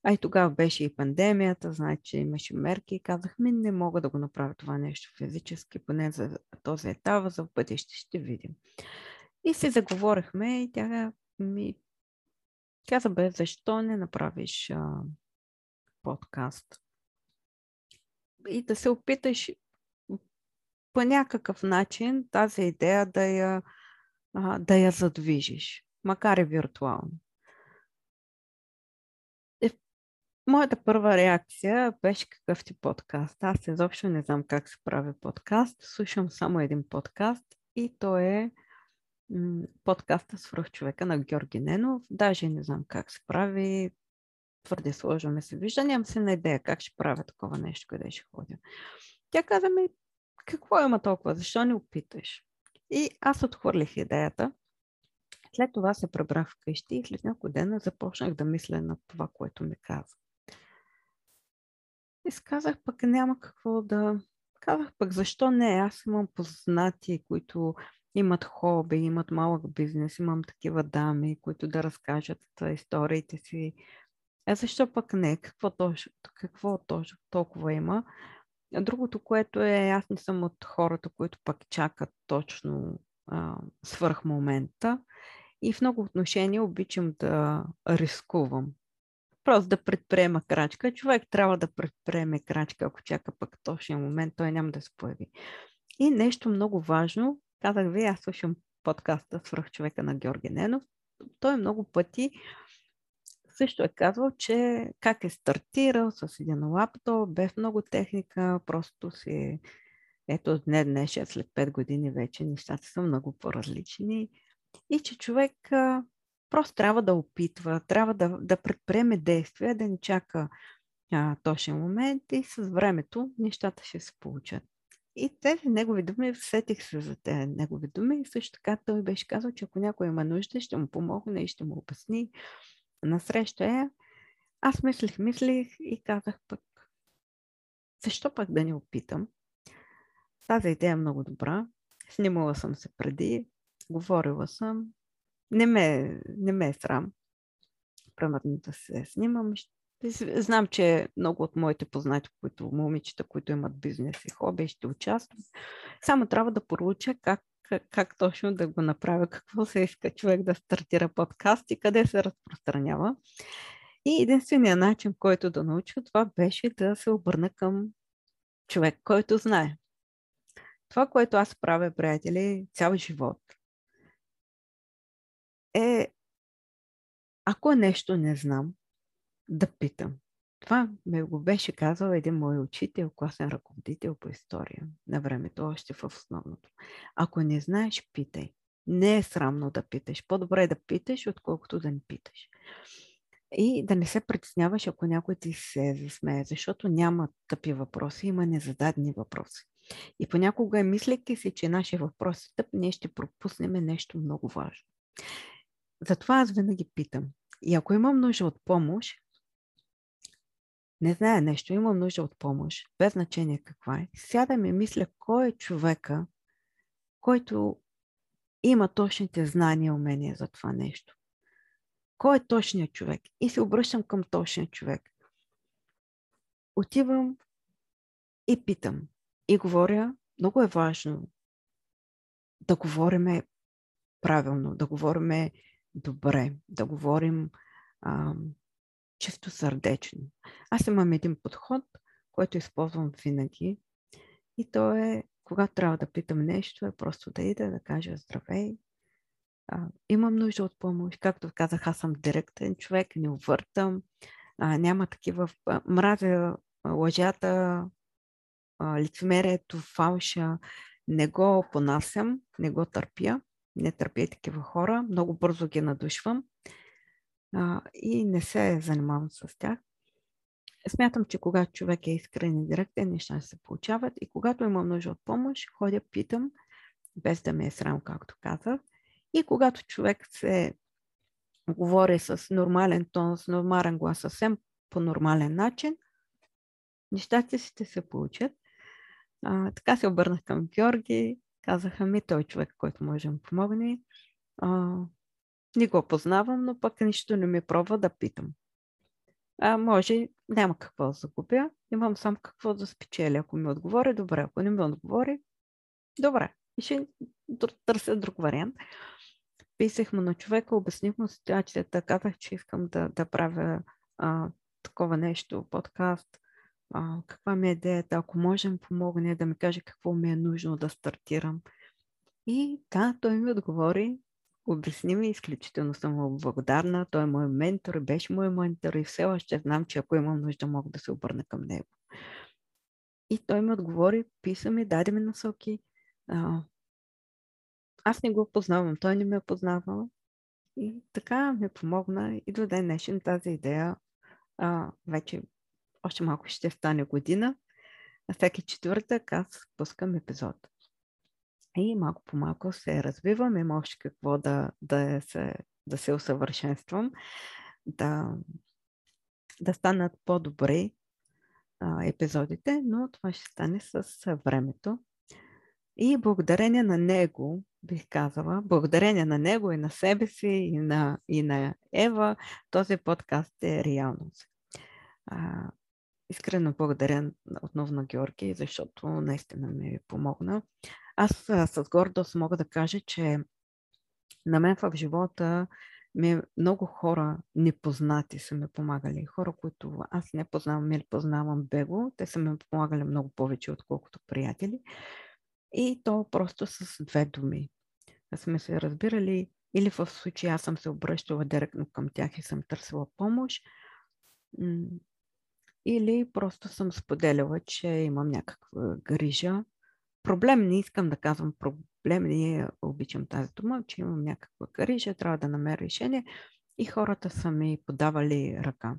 Speaker 1: А и тогава беше и пандемията, значи имаше мерки и казах ми не мога да го направя това нещо физически, поне за този етап, за в бъдеще ще видим. И се заговорихме и тя ми каза, бе, защо не направиш а, подкаст? и да се опиташ по някакъв начин тази идея да я, да я задвижиш, макар и виртуално. Моята първа реакция беше какъв ти подкаст. Аз изобщо не знам как се прави подкаст. Слушам само един подкаст и то е подкаста Свръх човека на Георги Ненов. Даже не знам как се прави твърде сложно ми се вижда, нямам се на идея как ще правя такова нещо, къде ще ходя. Тя каза ми, какво има толкова, защо не опиташ? И аз отхвърлих идеята. След това се пребрах вкъщи и след няколко дена започнах да мисля на това, което ми каза. И сказах пък няма какво да... Казах пък защо не? Аз имам познати, които имат хоби, имат малък бизнес, имам такива дами, които да разкажат историите си а е, защо пък не? Какво, точно, какво точно толкова има? Другото, което е, аз не съм от хората, които пък чакат точно а, свърх момента и в много отношения обичам да рискувам. Просто да предприема крачка. Човек трябва да предприеме крачка, ако чака пък точния момент, той няма да се появи. И нещо много важно, казах ви, аз слушам подкаста Свърх човека на Георги Ненов. Той много пъти също е казвал, че как е стартирал с един лаптоп, без много техника, просто си ето дне днешен, след 5 години вече нещата са много по-различни и че човек просто трябва да опитва, трябва да, да предприеме действия, да не чака а, точен момент и с времето нещата ще се получат. И тези негови думи, сетих се за тези негови думи и също така той беше казал, че ако някой има нужда, ще му помогне и ще му обясни насреща е, аз мислих, мислих и казах пък, защо пък да не опитам? Тази идея е много добра. Снимала съм се преди, говорила съм. Не ме, не ме е срам. Примерно да се снимам. Знам, че много от моите познати, които момичета, които имат бизнес и хоби, ще участват. Само трябва да поруча как как, точно да го направя, какво се иска човек да стартира подкаст и къде се разпространява. И единственият начин, който да науча това беше да се обърна към човек, който знае. Това, което аз правя, приятели, цял живот, е ако нещо не знам, да питам. Това ме го беше казал един мой учител, класен ръководител по история на времето, още в основното. Ако не знаеш, питай. Не е срамно да питаш. По-добре е да питаш, отколкото да не питаш. И да не се притесняваш, ако някой ти се засмее, защото няма тъпи въпроси, има незададени въпроси. И понякога, мислейки си, че нашия въпрос е тъп, ние ще пропуснем нещо много важно. Затова аз винаги питам. И ако имам нужда от помощ, не знае нещо, имам нужда от помощ, без значение каква е, сядам и мисля кой е човека, който има точните знания и умения за това нещо. Кой е точният човек? И се обръщам към точния човек. Отивам и питам. И говоря, много е важно да говориме правилно, да говориме добре, да говорим а, чисто сърдечно. Аз имам един подход, който използвам винаги и то е, когато трябва да питам нещо, е просто да ида да кажа здравей, а, имам нужда от помощ. Както казах, аз съм директен човек, не увъртам, а, няма такива, а, мразя лъжата, лицемерието, фалша, не го понасям, не го търпя, не търпя такива хора, много бързо ги надушвам а, и не се занимавам с тях. Смятам, че когато човек е искрен и директен, неща се получават и когато имам нужда от помощ, ходя, питам, без да ме е срам, както казах. И когато човек се говори с нормален тон, с нормален глас, съвсем по нормален начин, нещата ще се получат. А, така се обърнах към Георги. Казаха ми, той е човек, който може да ми помогне. А, не го познавам, но пък нищо не ми пробва да питам. А, може, няма какво да загубя. Имам само какво да спечеля. Ако ми отговори, добре. Ако не ми отговори, добре. И ще търся друг вариант. Писах му на човека, обясних му ситуацията, казах, че искам да, да правя а, такова нещо, подкаст, а, каква ми е идеята, ако можем помогне да ми каже какво ми е нужно да стартирам. И да, той ми отговори, обясни ми, изключително съм му благодарна. Той е мой ментор, беше мой ментор и все още знам, че ако имам нужда, мога да се обърна към него. И той ми отговори, писа ми, даде ми насоки. А, аз не го познавам, той не ме е познавал. И така ми помогна и до ден днешен тази идея а, вече още малко ще стане година. На всеки четвъртък аз пускам епизод. И малко по малко се развивам, има още какво да, да, се, да се усъвършенствам, да, да станат по-добри а, епизодите, но това ще стане с времето. И благодарение на него, бих казала, благодарение на него и на себе си, и на, и на Ева, този подкаст е реалност. А, искрено благодаря отново на Георги, защото наистина ми помогна. Аз с гордост мога да кажа, че на мен в живота ми много хора непознати са ми помагали. Хора, които аз не познавам или познавам бего, те са ми помагали много повече, отколкото приятели. И то просто с две думи. Аз сме се разбирали или в случая аз съм се обръщала директно към тях и съм търсила помощ, или просто съм споделяла, че имам някаква грижа. Проблем не искам да казвам проблем, не обичам тази дума, че имам някаква грижа, трябва да намеря решение и хората са ми подавали ръка.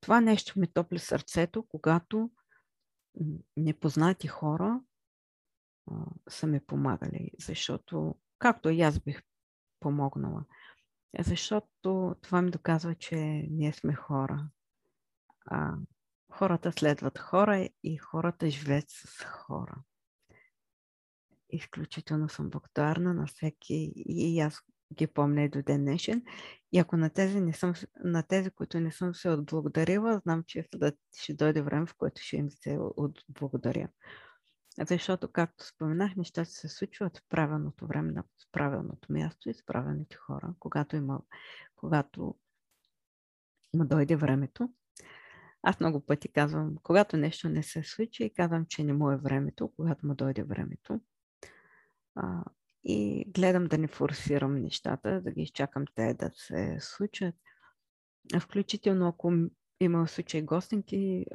Speaker 1: Това нещо ми топли сърцето, когато непознати хора са ми помагали, защото както и аз бих помогнала. Защото това ми доказва, че ние сме хора. А, хората следват хора и хората живеят с хора. Изключително съм благодарна на всеки и аз ги помня и до ден днешен. И ако на тези, не съм, на тези, които не съм се отблагодарила, знам, че ще дойде време, в което ще им се отблагодаря. Защото, както споменах, нещата се случват в правилното време, на правилното място и с правилните хора, когато има, когато му дойде времето. Аз много пъти казвам, когато нещо не се случи, казвам, че не му е времето, когато му дойде времето. А, и гледам да не форсирам нещата, да ги изчакам те да се случат. А включително ако има случай гостинки,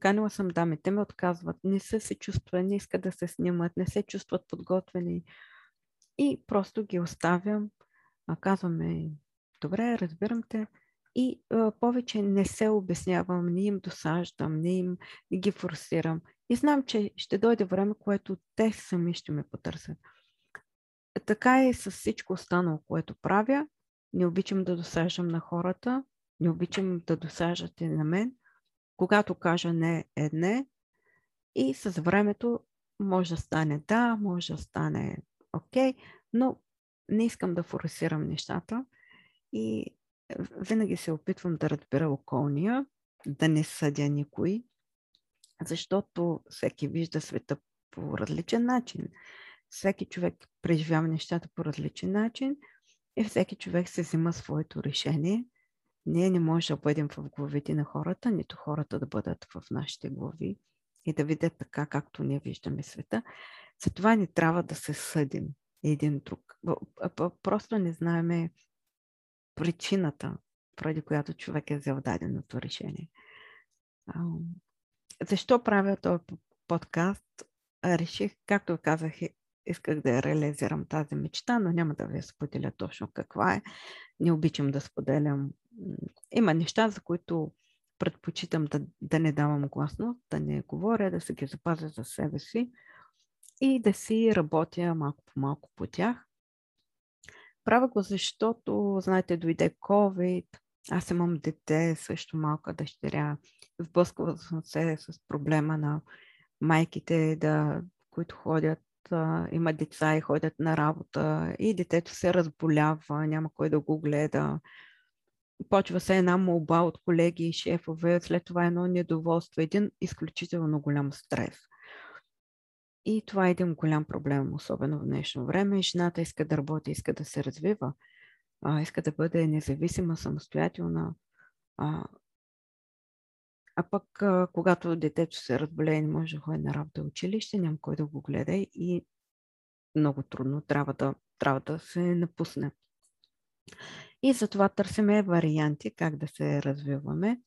Speaker 1: канила съм дами, те ме отказват, не са се чувстват, не искат да се снимат, не се чувстват подготвени. И просто ги оставям, а казваме, добре, разбирам те, и а, повече не се обяснявам, не им досаждам, не им не ги форсирам. И знам, че ще дойде време, което те сами ще ме потърсят. Така е с всичко останало, което правя. Не обичам да досаждам на хората, не обичам да досаждате на мен, когато кажа не е не и с времето може да стане да, може да стане окей, okay, но не искам да форсирам нещата и винаги се опитвам да разбера околния, да не съдя никой, защото всеки вижда света по различен начин. Всеки човек преживява нещата по различен начин и всеки човек се взима своето решение. Ние не можем да бъдем в главите на хората, нито хората да бъдат в нашите глави и да видят така, както ние виждаме света. Затова ни трябва да се съдим един друг. Просто не знаеме причината, поради която човек е взел даденото решение. Защо правя този подкаст? Реших, както казах, исках да реализирам тази мечта, но няма да ви споделя точно каква е. Не обичам да споделям. Има неща, за които предпочитам да, да не давам гласност, да не говоря, да се ги запазя за себе си и да си работя малко по малко по тях. Правя го, защото, знаете, дойде COVID, аз имам дете, също малка дъщеря. Сблъсквам се с проблема на майките, да, които ходят, а, има деца и ходят на работа и детето се разболява, няма кой да го гледа. Почва се една молба от колеги и шефове, след това едно недоволство, един изключително голям стрес. И това е един голям проблем, особено в днешно време. Жената иска да работи, иска да се развива, а, иска да бъде независима, самостоятелна. А, а пък, а, когато детето се разболее и не може да ходи на работа училище, няма кой да го гледа и много трудно трябва да, трябва да се напусне. И затова търсиме варианти как да се развиваме.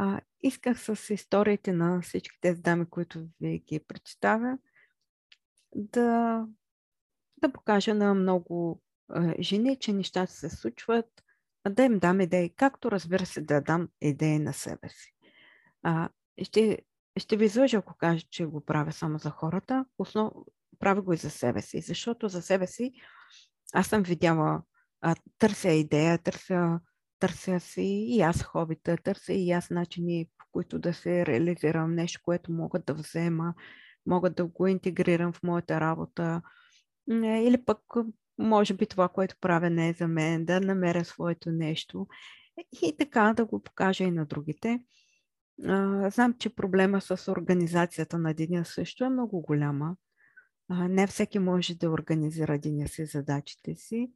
Speaker 1: А, исках с историите на всички тези дами, които ви ги представя, да, да покажа на много а, жени, че нещата се случват, а да им дам идеи, както разбира се да дам идеи на себе си. А, ще, ще ви излъжа, ако кажа, че го правя само за хората, основ... правя го и за себе си, защото за себе си аз съм видяла, а, търся идея, търся търся си и аз хобита, търся и аз начини, по които да се реализирам нещо, което мога да взема, мога да го интегрирам в моята работа. Или пък, може би това, което правя не е за мен, да намеря своето нещо и така да го покажа и на другите. Знам, че проблема с организацията на деня също е много голяма. Не всеки може да организира деня си задачите си.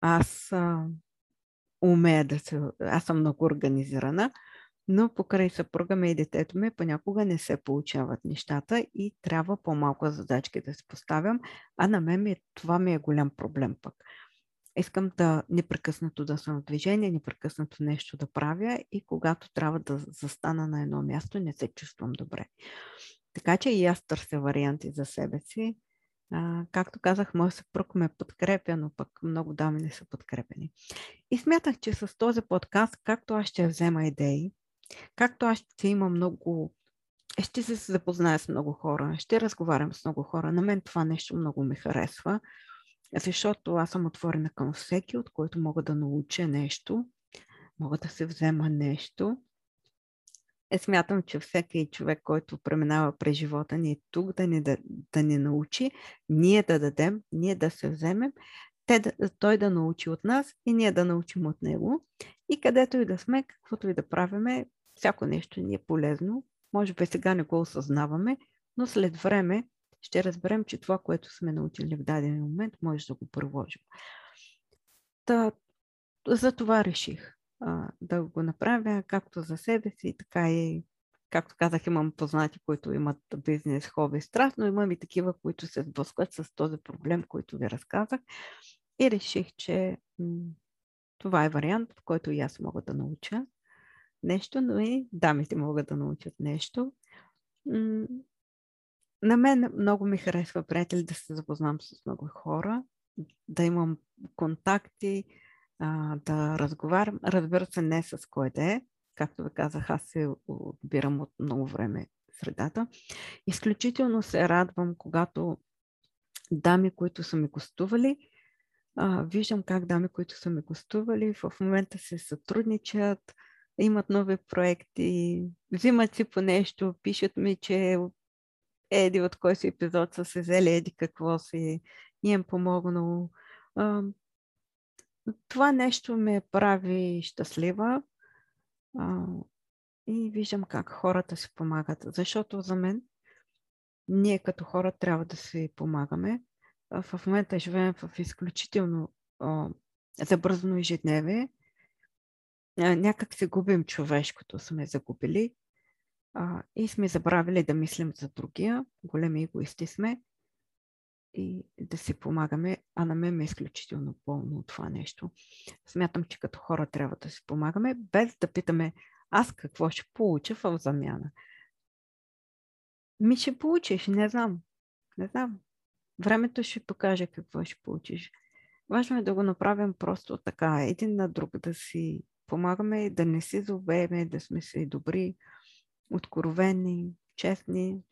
Speaker 1: Аз умея да се... Аз съм много организирана, но покрай съпруга ми и детето ми понякога не се получават нещата и трябва по-малко задачки да се поставям, а на мен ми, това ми е голям проблем пък. Искам да непрекъснато да съм в движение, непрекъснато нещо да правя и когато трябва да застана на едно място, не се чувствам добре. Така че и аз търся варианти за себе си а, както казах, моят съпруг ме подкрепя, но пък много дами не са подкрепени. И смятах, че с този подкаст, както аз ще взема идеи, както аз ще има много ще се запозная с много хора, ще разговарям с много хора. На мен това нещо много ми харесва, защото аз съм отворена към всеки, от който мога да науча нещо, мога да се взема нещо е, смятам, че всеки човек, който преминава през живота ни е тук да ни, да, да ни научи, ние да дадем, ние да се вземем, те той да научи от нас и ние да научим от него. И където и да сме, каквото и да правиме, всяко нещо ни е полезно. Може би сега не го осъзнаваме, но след време ще разберем, че това, което сме научили в даден момент, може да го приложим. Та, за това реших да го направя както за себе си, така и, както казах, имам познати, които имат бизнес, хоби, страст, но имам и такива, които се сблъскват с този проблем, който ви разказах. И реших, че това е вариант, в който и аз мога да науча нещо, но и дамите могат да научат нещо. На мен много ми харесва, приятели, да се запознам с много хора, да имам контакти, а, да разговарям. Разбира се, не с кой да е. Както ви казах, аз се отбирам от много време средата. Изключително се радвам, когато дами, които са ми гостували, а, виждам как дами, които са ми гостували, в момента се сътрудничат, имат нови проекти, взимат си по нещо, пишат ми, че еди от кой си епизод са се взели, еди какво си им е помогнало. А, това нещо ме прави щастлива а, и виждам как хората си помагат. Защото за мен ние като хора трябва да си помагаме. В момента живеем в изключително а, забързано ежедневие. Някак се губим човешкото, сме загубили а, и сме забравили да мислим за другия. Големи егоисти сме и да си помагаме, а на мен ме е изключително болно от това нещо. Смятам, че като хора трябва да си помагаме, без да питаме аз какво ще получа в замяна. Ми ще получиш, не знам. Не знам. Времето ще покаже какво ще получиш. Важно е да го направим просто така, един на друг, да си помагаме, да не си злобееме, да сме си добри, откровени, честни.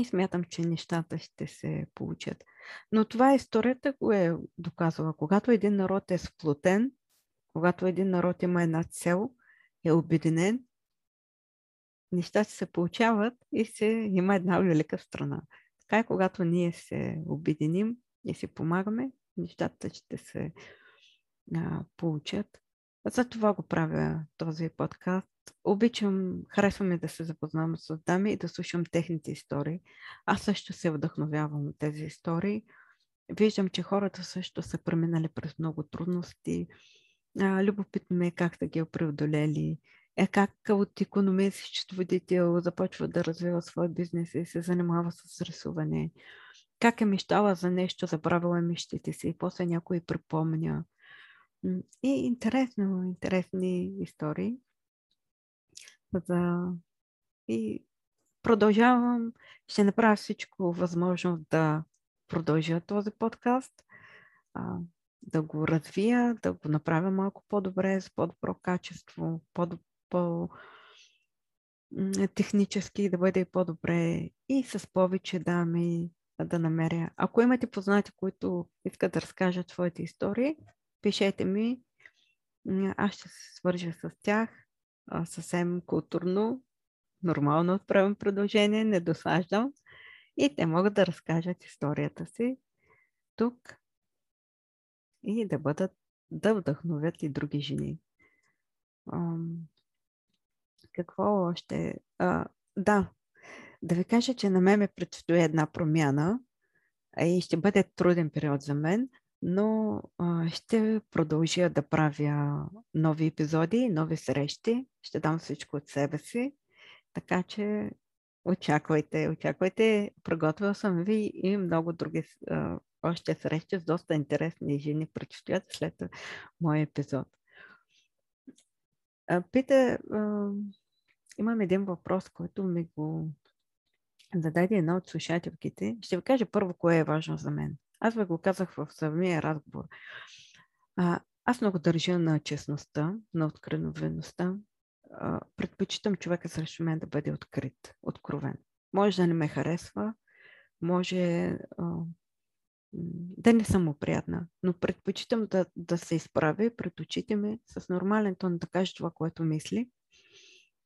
Speaker 1: И смятам, че нещата ще се получат. Но това историята го е доказала. Когато един народ е сплотен, когато един народ има една цел, е обединен, нещата се получават и се има една велика страна. Така е, когато ние се обединим и си помагаме, нещата ще се а, получат. За това го правя този подкаст. Обичам, харесваме да се запознавам с дами и да слушам техните истории. Аз също се вдъхновявам от тези истории. Виждам, че хората също са преминали през много трудности. А, любопитно ми е как да ги преодолели е как от економист счетоводител започва да развива свой бизнес и се занимава с рисуване. Как е мечтала за нещо, забравила е мечтите си и после някой припомня. И интересно, интересни истории. За... И продължавам. Ще направя всичко възможно да продължа този подкаст, да го развия, да го направя малко по-добре, с по-добро качество, по по-технически да бъде по-добре и с повече дами да намеря. Ако имате познати, които искат да разкажат своите истории, пишете ми. Аз ще се свържа с тях съвсем културно, нормално отправям продължение, не досаждам. И те могат да разкажат историята си тук и да бъдат, да вдъхновят и други жени. Какво още? А, да, да ви кажа, че на мен ме предстои една промяна и ще бъде труден период за мен, но а, ще продължа да правя нови епизоди, нови срещи. Ще дам всичко от себе си. Така че очаквайте, очаквайте. Проготвила съм ви и много други а, още срещи с доста интересни жени предстоят след моя епизод. Пита, имам един въпрос, който ми го зададе една от слушателките. Ще ви кажа първо, кое е важно за мен. Аз ви го казах в самия разговор. А, аз много държа на честността, на откровеността. предпочитам човека срещу мен да бъде открит, откровен. Може да не ме харесва, може а, да не съм приятна, но предпочитам да, да се изправя пред очите ми с нормален тон да каже това, което мисли,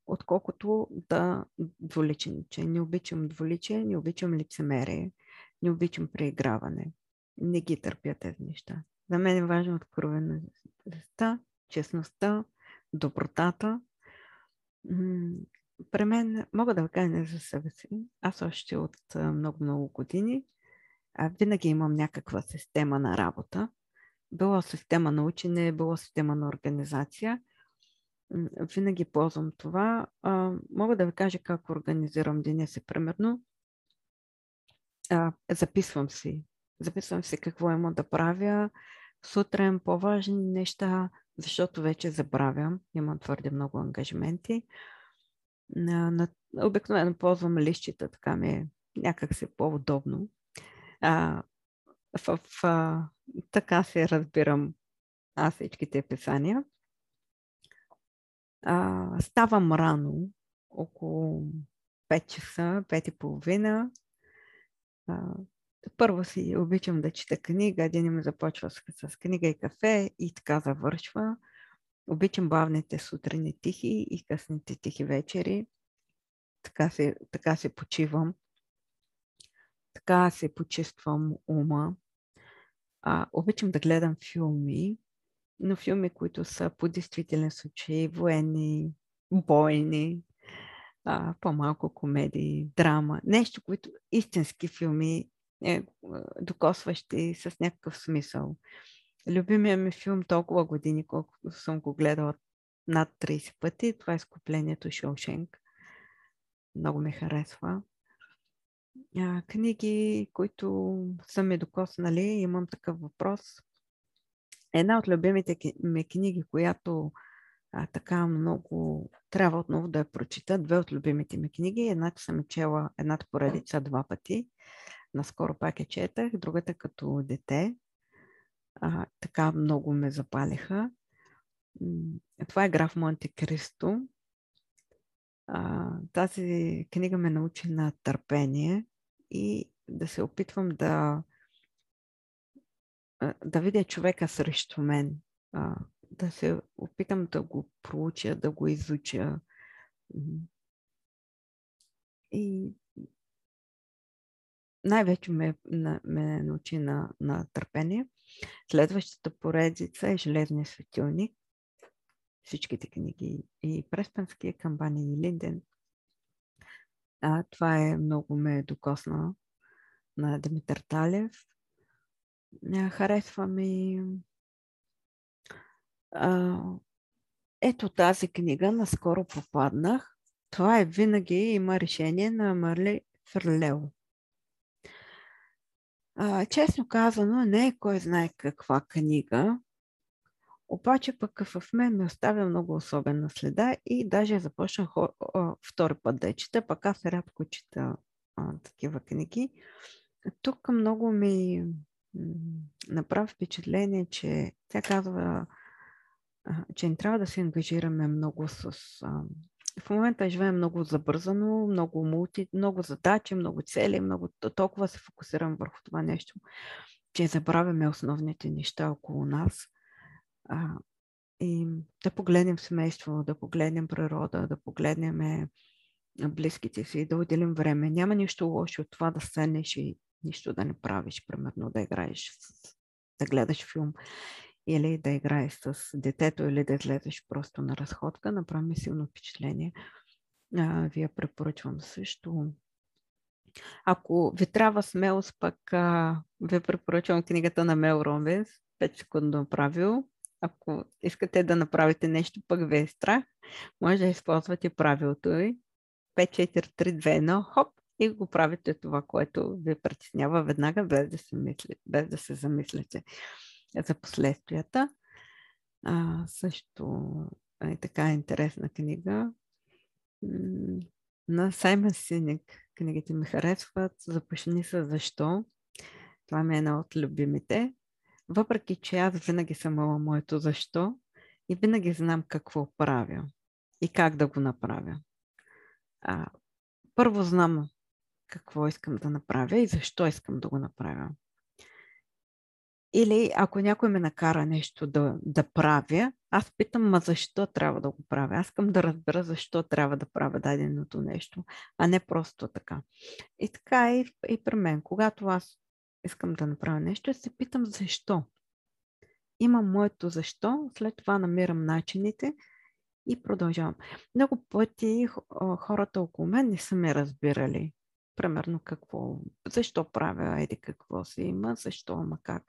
Speaker 1: отколкото да дволичениче. Не обичам дволичие, не обичам лицемерие, не обичам преиграване. Не ги търпя тези неща. За мен е важно откровеността, честността, добротата. При мен, мога да кажа не за себе си, аз още от много-много години винаги имам някаква система на работа. Било система на учене, било система на организация. Винаги ползвам това. Мога да ви кажа как организирам деня си, примерно. Записвам си. Записвам си какво има да правя. Сутрин по-важни неща, защото вече забравям. Имам твърде много ангажименти. На, на, обикновено ползвам лищите, така ми е някак по-удобно а, в, в, така се разбирам аз всичките писания. А, ставам рано, около 5 часа, 5 и половина. А, първо си обичам да чета книга, един ми започва с, с книга и кафе и така завършва. обичам бавните сутрини тихи и късните тихи вечери. Така се, така се почивам. Така се почиствам ума. А, обичам да гледам филми, но филми, които са по действителен случай, военни, бойни, а, по-малко комедии, драма, нещо, които истински филми, е, докосващи с някакъв смисъл. Любимия ми филм толкова години, колкото съм го гледала над 30 пъти, това е скуплението Шоушенк. Много ми харесва. А, книги, които са ми докоснали, имам такъв въпрос. Една от любимите ми книги, която а, така много трябва отново да я прочита, две от любимите ми книги. Едната съм е чела едната поредица два пъти. Наскоро пак я четах, другата като дете. А, така много ме запалиха. Това е граф Монте Кристо. А, тази книга ме научи на търпение и да се опитвам да, да видя човека срещу мен, а, да се опитам да го проуча, да го изуча. И най-вече ме, ме научи на, на търпение. Следващата поредица е Железния светилник. Всичките книги и Преспанския, Камбани и Линден. А, това е много ме докосна на Димитър Талев. Харесва ми а, ето тази книга наскоро попаднах. Това е винаги има решение на Марли Ферлео. А, честно казано, не е кой знае каква книга, обаче пък в мен ми оставя много особена следа и даже започнах втори път да я чета, пък аз рядко чета а, такива книги. Тук много ми направи впечатление, че тя казва, че не трябва да се ангажираме много с... А, в момента живеем много забързано, много мулти, много задачи, много цели, много толкова се фокусирам върху това нещо, че забравяме основните неща около нас. А, и да погледнем семейство, да погледнем природа, да погледнем близките си, да отделим време. Няма нищо лошо от това да седнеш и нищо да не правиш, примерно да играеш, да гледаш филм или да играеш с детето, или да излезеш просто на разходка. Направи ми силно впечатление. А, вие препоръчвам също. Ако ви трябва смелост, пък а, ви препоръчвам книгата на Мел Робинс, 5 секундно правило. Ако искате да направите нещо, пък ви е страх, може да използвате правилото ви. 5, 4, 3, 2, 1, хоп, и го правите това, което ви притеснява веднага, без да се, мисли, без да се замислите за последствията. А, също е така интересна книга на Саймън Синик. Книгите ми харесват. Започни се защо. Това ми е една от любимите. Въпреки, че аз винаги съм имала моето защо и винаги знам какво правя и как да го направя. А, първо знам какво искам да направя и защо искам да го направя. Или ако някой ме накара нещо да, да правя, аз питам, ма защо трябва да го правя? Аз искам да разбера защо трябва да правя даденото нещо, а не просто така. И така и, и при мен. Когато аз искам да направя нещо, се питам защо. Имам моето защо, след това намирам начините и продължавам. Много пъти хората около мен не са ме разбирали. Примерно какво, защо правя, еди какво си има, защо, ама как.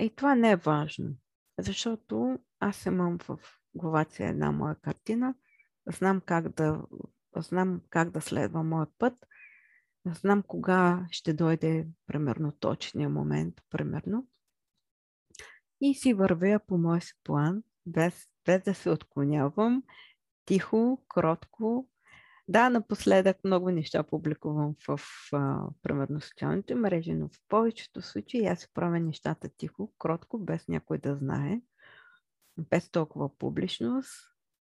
Speaker 1: И това не е важно, защото аз имам в главата си една моя картина, знам как да, знам как да следва моят път, знам кога ще дойде примерно точния момент, примерно. И си вървя по моя си план, без, без да се отклонявам, тихо, кротко, да, напоследък много неща публикувам в, а, примерно, социалните мрежи, но в повечето случаи аз си правя нещата тихо, кротко, без някой да знае, без толкова публичност,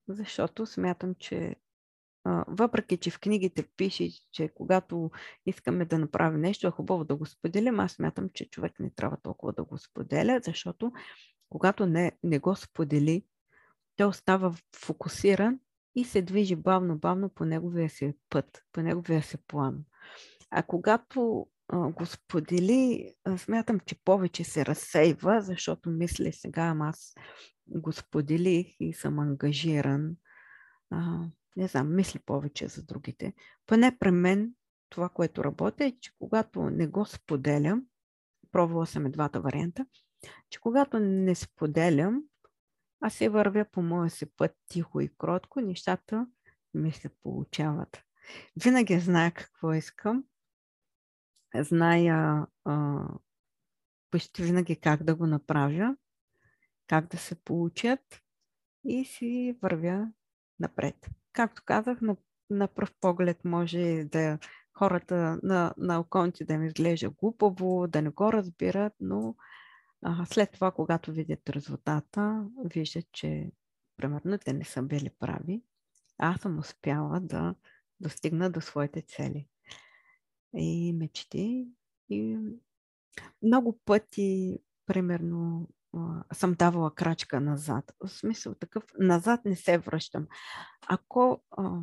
Speaker 1: защото смятам, че а, въпреки, че в книгите пише, че когато искаме да направим нещо, е хубаво да го споделим, аз смятам, че човек не трябва толкова да го споделя, защото когато не, не го сподели, той остава фокусиран и се движи бавно-бавно по неговия си път, по неговия си план. А когато го сподели, смятам, че повече се разсейва, защото мисля сега, ама аз го споделих и съм ангажиран. А, не знам, мисли повече за другите. Поне при мен това, което работя, е, че когато не го споделям, пробвала съм и двата варианта, че когато не споделям, аз се вървя по моя си път тихо и кротко, нещата ми се получават. Винаги зная какво искам, зная а, почти винаги как да го направя, как да се получат и си вървя напред. Както казах, на, на пръв поглед може да хората на, на околните да им изглежда глупаво, да не го разбират, но а, след това, когато видят резултата, виждат, че примерно те не са били прави. Аз съм успяла да достигна до своите цели и мечти. И много пъти, примерно, съм давала крачка назад. В смисъл такъв, назад не се връщам. Ако а,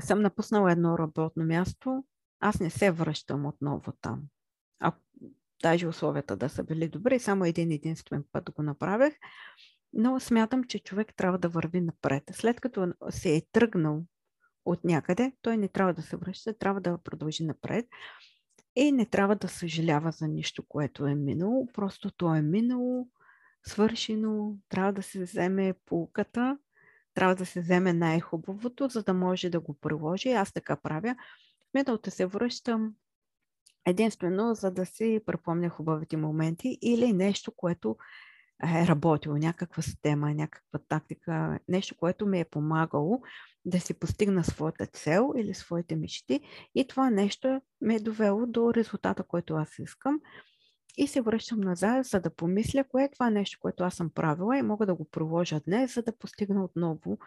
Speaker 1: съм напуснала едно работно място, аз не се връщам отново там. А даже условията да са били добри, само един единствен път го направих, но смятам, че човек трябва да върви напред. След като се е тръгнал от някъде, той не трябва да се връща, трябва да продължи напред и не трябва да съжалява за нищо, което е минало. Просто то е минало, свършено, трябва да се вземе полуката, трябва да се вземе най-хубавото, за да може да го приложи. Аз така правя. В миналото се връщам единствено, за да си припомня хубавите моменти или нещо, което е работило, някаква система, някаква тактика, нещо, което ми е помагало да си постигна своята цел или своите мечти. И това нещо ме е довело до резултата, който аз искам. И се връщам назад, за да помисля кое е това нещо, което аз съм правила и мога да го приложа днес, за да постигна отново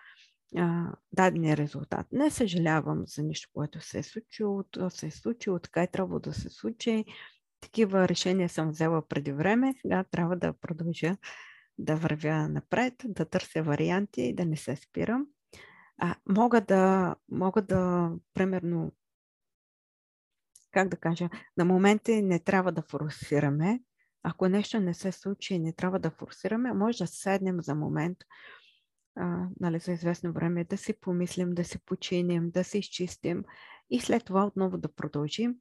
Speaker 1: дадения резултат. Не съжалявам за нищо, което се е случило, то се е случило, така е трябва да се случи. Такива решения съм взела преди време, сега трябва да продължа да вървя напред, да търся варианти и да не се спирам. А, мога да, мога да, примерно, как да кажа, на моменти не трябва да форсираме. Ако нещо не се случи, не трябва да форсираме, може да седнем за момент, а, нали, за известно време, да си помислим, да си починим, да се изчистим и след това отново да продължим.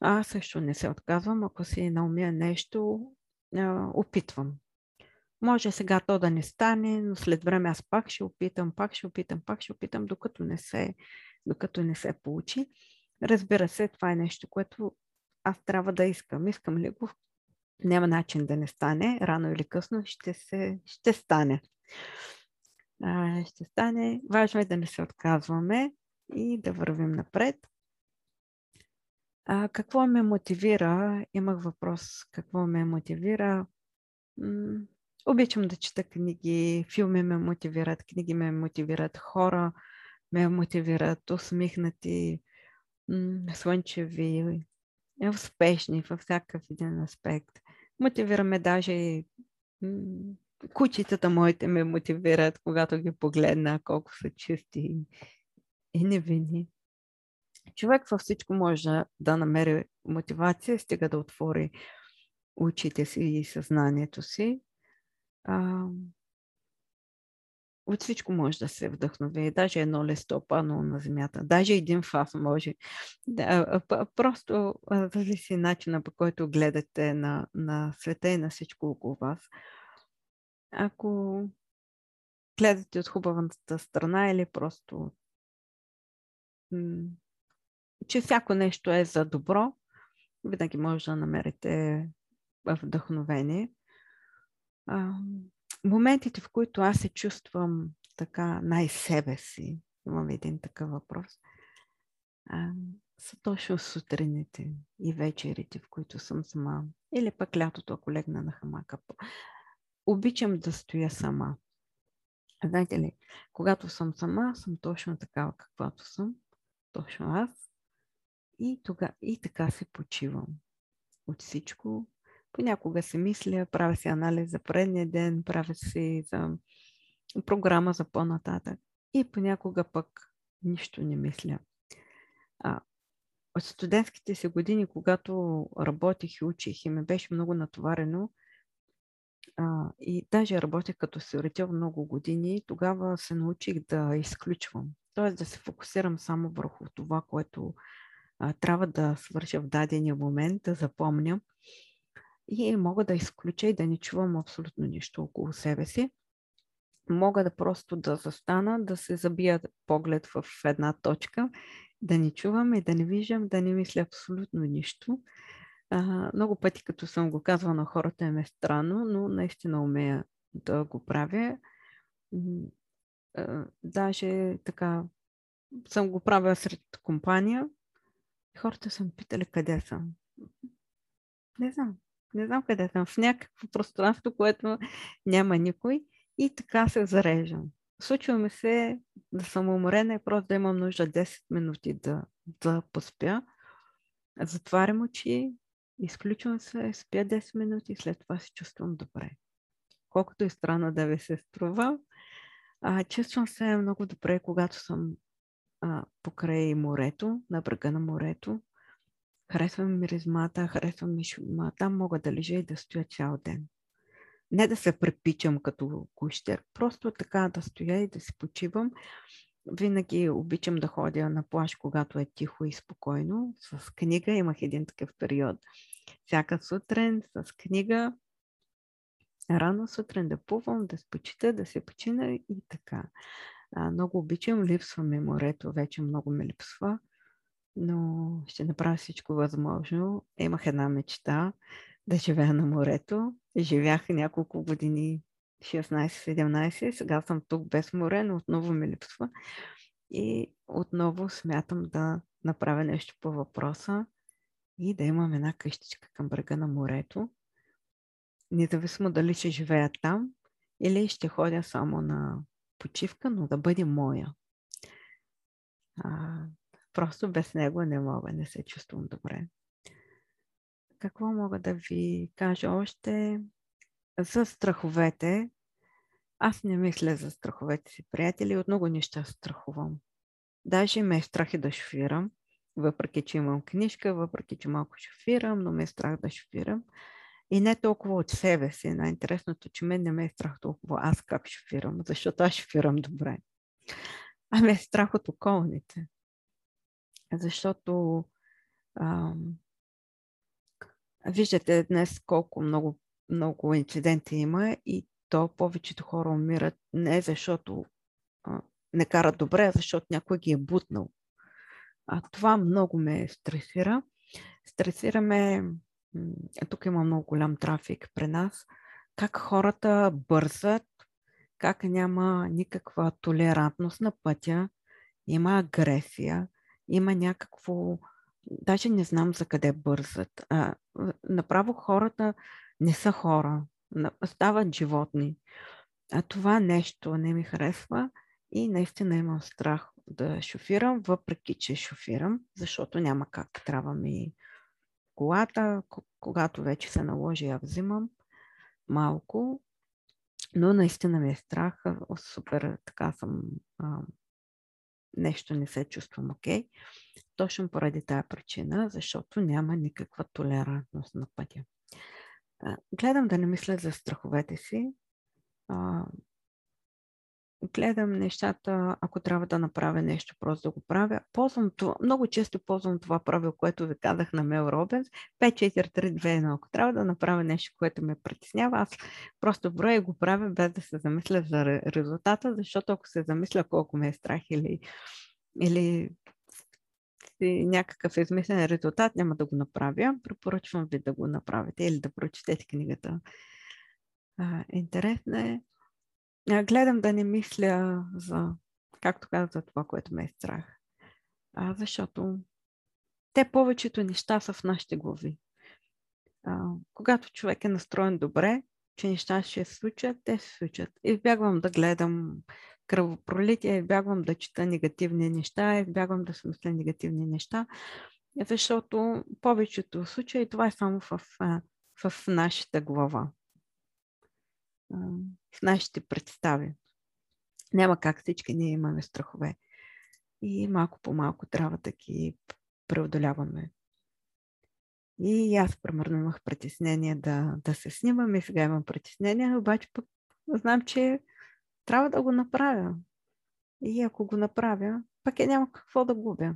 Speaker 1: Аз също не се отказвам, ако си наумя нещо, а, опитвам. Може сега то да не стане, но след време аз пак ще опитам, пак ще опитам, пак ще опитам, докато не се, докато не се получи. Разбира се, това е нещо, което аз трябва да искам. Искам ли го? Няма начин да не стане. Рано или късно ще, се, ще стане. Ще стане. Важно е да не се отказваме и да вървим напред. А, какво ме мотивира? Имах въпрос. Какво ме мотивира? М- обичам да чета книги, филми ме мотивират, книги ме мотивират, хора ме мотивират, усмихнати, слънчеви, успешни във всякакъв един аспект. Мотивираме даже и кучетата моите ме мотивират, когато ги погледна, колко са чисти и невинни. Човек във всичко може да намери мотивация, стига да отвори очите си и съзнанието си. От всичко може да се вдъхнови. Даже едно лесто пано на земята. Даже един фас може. Да, просто зависи начина по който гледате на, на света и на всичко около вас. Ако гледате от хубавата страна или просто че всяко нещо е за добро, винаги може да намерите вдъхновение моментите, в които аз се чувствам така най-себе си, имам един такъв въпрос, са точно сутрините и вечерите, в които съм сама. Или пък лятото, ако легна на хамака. Обичам да стоя сама. Знаете ли, когато съм сама, съм точно такава, каквато съм. Точно аз. И, тога, и така се почивам от всичко, Понякога се мисля, правя си анализ за предния ден, правя си за програма за по-нататък. И понякога пък нищо не мисля. А, от студентските си години, когато работих и учих и ме беше много натоварено, а, и даже работех като сиретел много години, тогава се научих да изключвам. Т.е. да се фокусирам само върху това, което а, трябва да свърша в дадения момент, да запомня. И мога да изключа и да не чувам абсолютно нищо около себе си. Мога да просто да застана, да се забия поглед в една точка, да не чувам и да не виждам, да не мисля абсолютно нищо. А, много пъти, като съм го казвала на хората, е странно, но наистина умея да го правя. А, даже така съм го правила сред компания хората са питали къде съм. Не знам. Не знам къде съм. В някакво пространство, което няма никой и така се зареждам. Случва ми се да съм уморена и просто да имам нужда 10 минути да, да поспя. Затварям очи, изключвам се, спя 10 минути и след това се чувствам добре. Колкото и странно да ви се струва, а, чувствам се много добре, когато съм а, покрай морето, на брега на морето. Харесвам миризмата, харесвам ми шума. Там мога да лежа и да стоя цял ден. Не да се препичам като кущер, просто така да стоя и да си почивам. Винаги обичам да ходя на плаж, когато е тихо и спокойно. С книга имах един такъв период. Всяка сутрин с книга. Рано сутрин да плувам, да спочита, да се почина и така. А, много обичам, липсва ми морето, вече много ме липсва, но ще направя всичко възможно. Имах една мечта да живея на морето. Живях няколко години, 16-17, сега съм тук без море, но отново ми липсва. И отново смятам да направя нещо по въпроса и да имам една къщичка към брега на морето. Независимо дали ще живея там или ще ходя само на почивка, но да бъде моя. А, просто без него не мога, не се чувствам добре. Какво мога да ви кажа още? За страховете. Аз не мисля за страховете си, приятели. От много неща страхувам. Даже ме е страх и да шофирам, въпреки че имам книжка, въпреки че малко шофирам, но ме е страх да шофирам. И не толкова от себе си. Най-интересното, че мен не ме е страх толкова аз как шофирам, защото аз шофирам добре. А ме е страх от околните. Защото ам, виждате днес колко много, много инциденти има и то повечето хора умират не защото а, не карат добре, а защото някой ги е бутнал. А това много ме стресира. Стресираме тук има много голям трафик при нас, как хората бързат, как няма никаква толерантност на пътя, има агресия, има някакво... Даже не знам за къде бързат. А, направо хората не са хора, стават животни. А това нещо не ми харесва и наистина имам страх да шофирам, въпреки че шофирам, защото няма как. Трябва ми колата, когато вече се наложи, я взимам малко, но наистина ми е страх, супер, така съм, а, нещо не се чувствам окей. Okay. Точно поради тази причина, защото няма никаква толерантност на пътя. Гледам да не мисля за страховете си. А, гледам нещата, ако трябва да направя нещо, просто да го правя. Ползвам това, много често ползвам това правило, което ви казах на Мел Робенс, 5-4-3-2-1. Ако трябва да направя нещо, което ме притеснява, аз просто броя и го правя без да се замисля за резултата, защото ако се замисля колко ме е страх или, или някакъв измислен резултат, няма да го направя. Препоръчвам ви да го направите или да прочетете книгата. А, интересно е гледам да не мисля за, както казах, за това, което ме е страх. А, защото те повечето неща са в нашите глави. А, когато човек е настроен добре, че неща ще се случат, те се случат. Избягвам да гледам кръвопролитие, избягвам да чета негативни неща, избягвам да смисля негативни неща, защото повечето случаи това е само в, в нашата глава в нашите представи. Няма как всички ние имаме страхове. И малко по малко трябва да ги преодоляваме. И аз, примерно, имах притеснение да, да се снимам и сега имам притеснение, обаче пък знам, че трябва да го направя. И ако го направя, пък е няма какво да губя.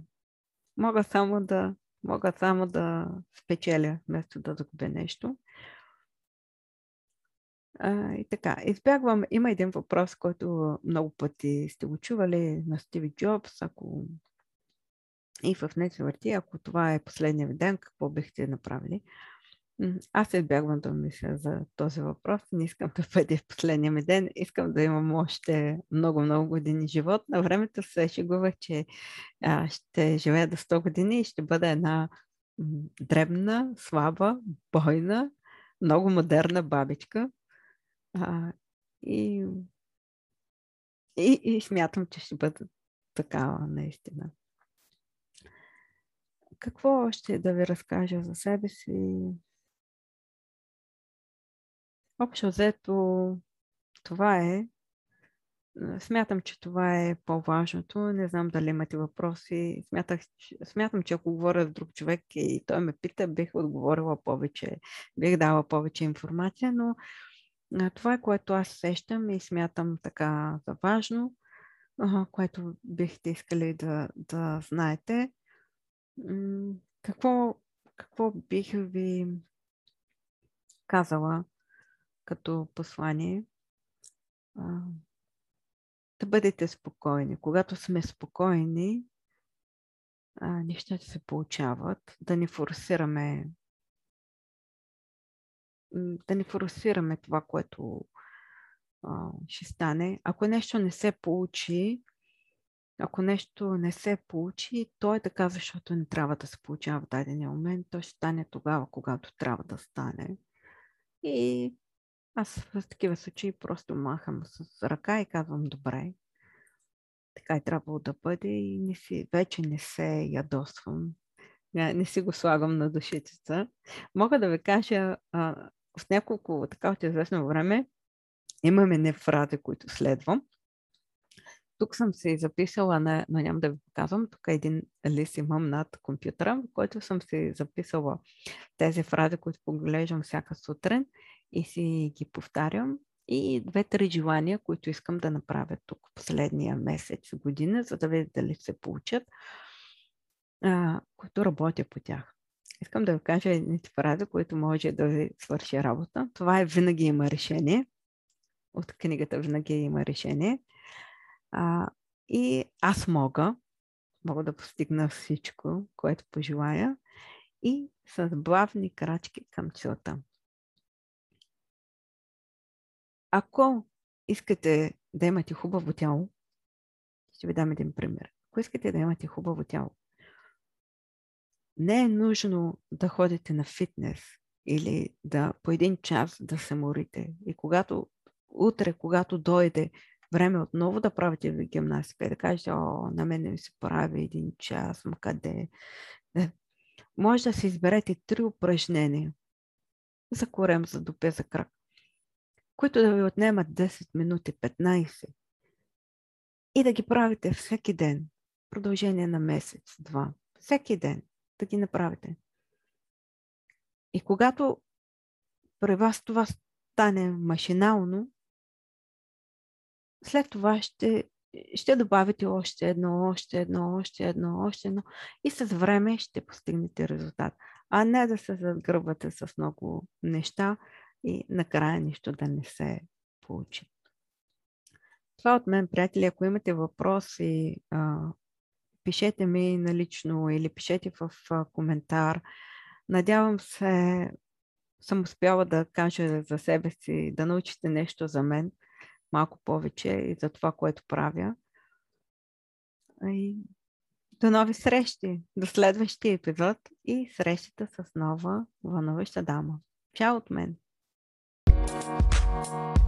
Speaker 1: Мога само да, мога само да спечеля, вместо да загубя нещо. А, и така, избягвам. Има един въпрос, който много пъти сте го чували на Стиви Джобс. Ако и в не се върти, ако това е последния ви ден, какво бихте направили? Аз избягвам да мисля за този въпрос. Не искам да бъде в последния ми ден. Искам да имам още много-много години живот. На времето се шегувах, че а, ще живея до 100 години и ще бъда една дребна, слаба, бойна, много модерна бабичка. А, и, и, и смятам, че ще бъда такава наистина. Какво още да ви разкажа за себе си? Общо взето, това е. Смятам, че това е по-важното. Не знам дали имате въпроси. Смятах, смятам, че ако говоря с друг човек и той ме пита, бих отговорила повече, бих дала повече информация, но това е което аз сещам и смятам така за важно, което бихте искали да, да знаете. Какво, какво бих ви казала като послание? Да бъдете спокойни. Когато сме спокойни, нещата се получават. Да не форсираме да не форсираме това, което а, ще стане. Ако нещо не се получи, ако нещо не се получи, то е така, защото не трябва да се получава в дадения момент. То ще стане тогава, когато трябва да стане. И аз в такива случаи просто махам с ръка и казвам добре. Така е трябвало да бъде и не си, вече не се ядосвам. Не, не си го слагам на душицата. Мога да ви кажа, а, в няколко така от известно време имаме не фрази, които следвам. Тук съм се записала, на, но няма да ви показвам. Тук е един лист имам над компютъра, в който съм се записала тези фрази, които поглеждам всяка сутрин и си ги повтарям. И две-три желания, които искам да направя тук последния месец, година, за да видя дали се получат, а, които работя по тях. Искам да ви кажа едните фрази, които може да ви свърши работа. Това е винаги има решение. От книгата винаги има решение. А, и аз мога, мога да постигна всичко, което пожелая и с главни крачки към целта. Ако искате да имате хубаво тяло, ще ви дам един пример. Ако искате да имате хубаво тяло, не е нужно да ходите на фитнес или да по един час да се морите. И когато утре, когато дойде време отново да правите гимнастика и да кажете, о, на мен ми се прави един час, ма къде? Не. Може да си изберете три упражнения за корем, за дупе, за крак, които да ви отнемат 10 минути, 15 и да ги правите всеки ден, продължение на месец, два, всеки ден да ги направите. И когато при вас това стане машинално, след това ще, ще добавите още едно, още едно, още едно, още едно и с време ще постигнете резултат. А не да се загръбвате с много неща и накрая нищо да не се получи. Това от мен, приятели. Ако имате въпроси, пишете ми налично или пишете в коментар. Надявам се, съм успяла да кажа за себе си, да научите нещо за мен малко повече и за това, което правя. И до нови срещи, до следващия епизод и срещата с нова вълнуваща дама. Чао от мен! Thank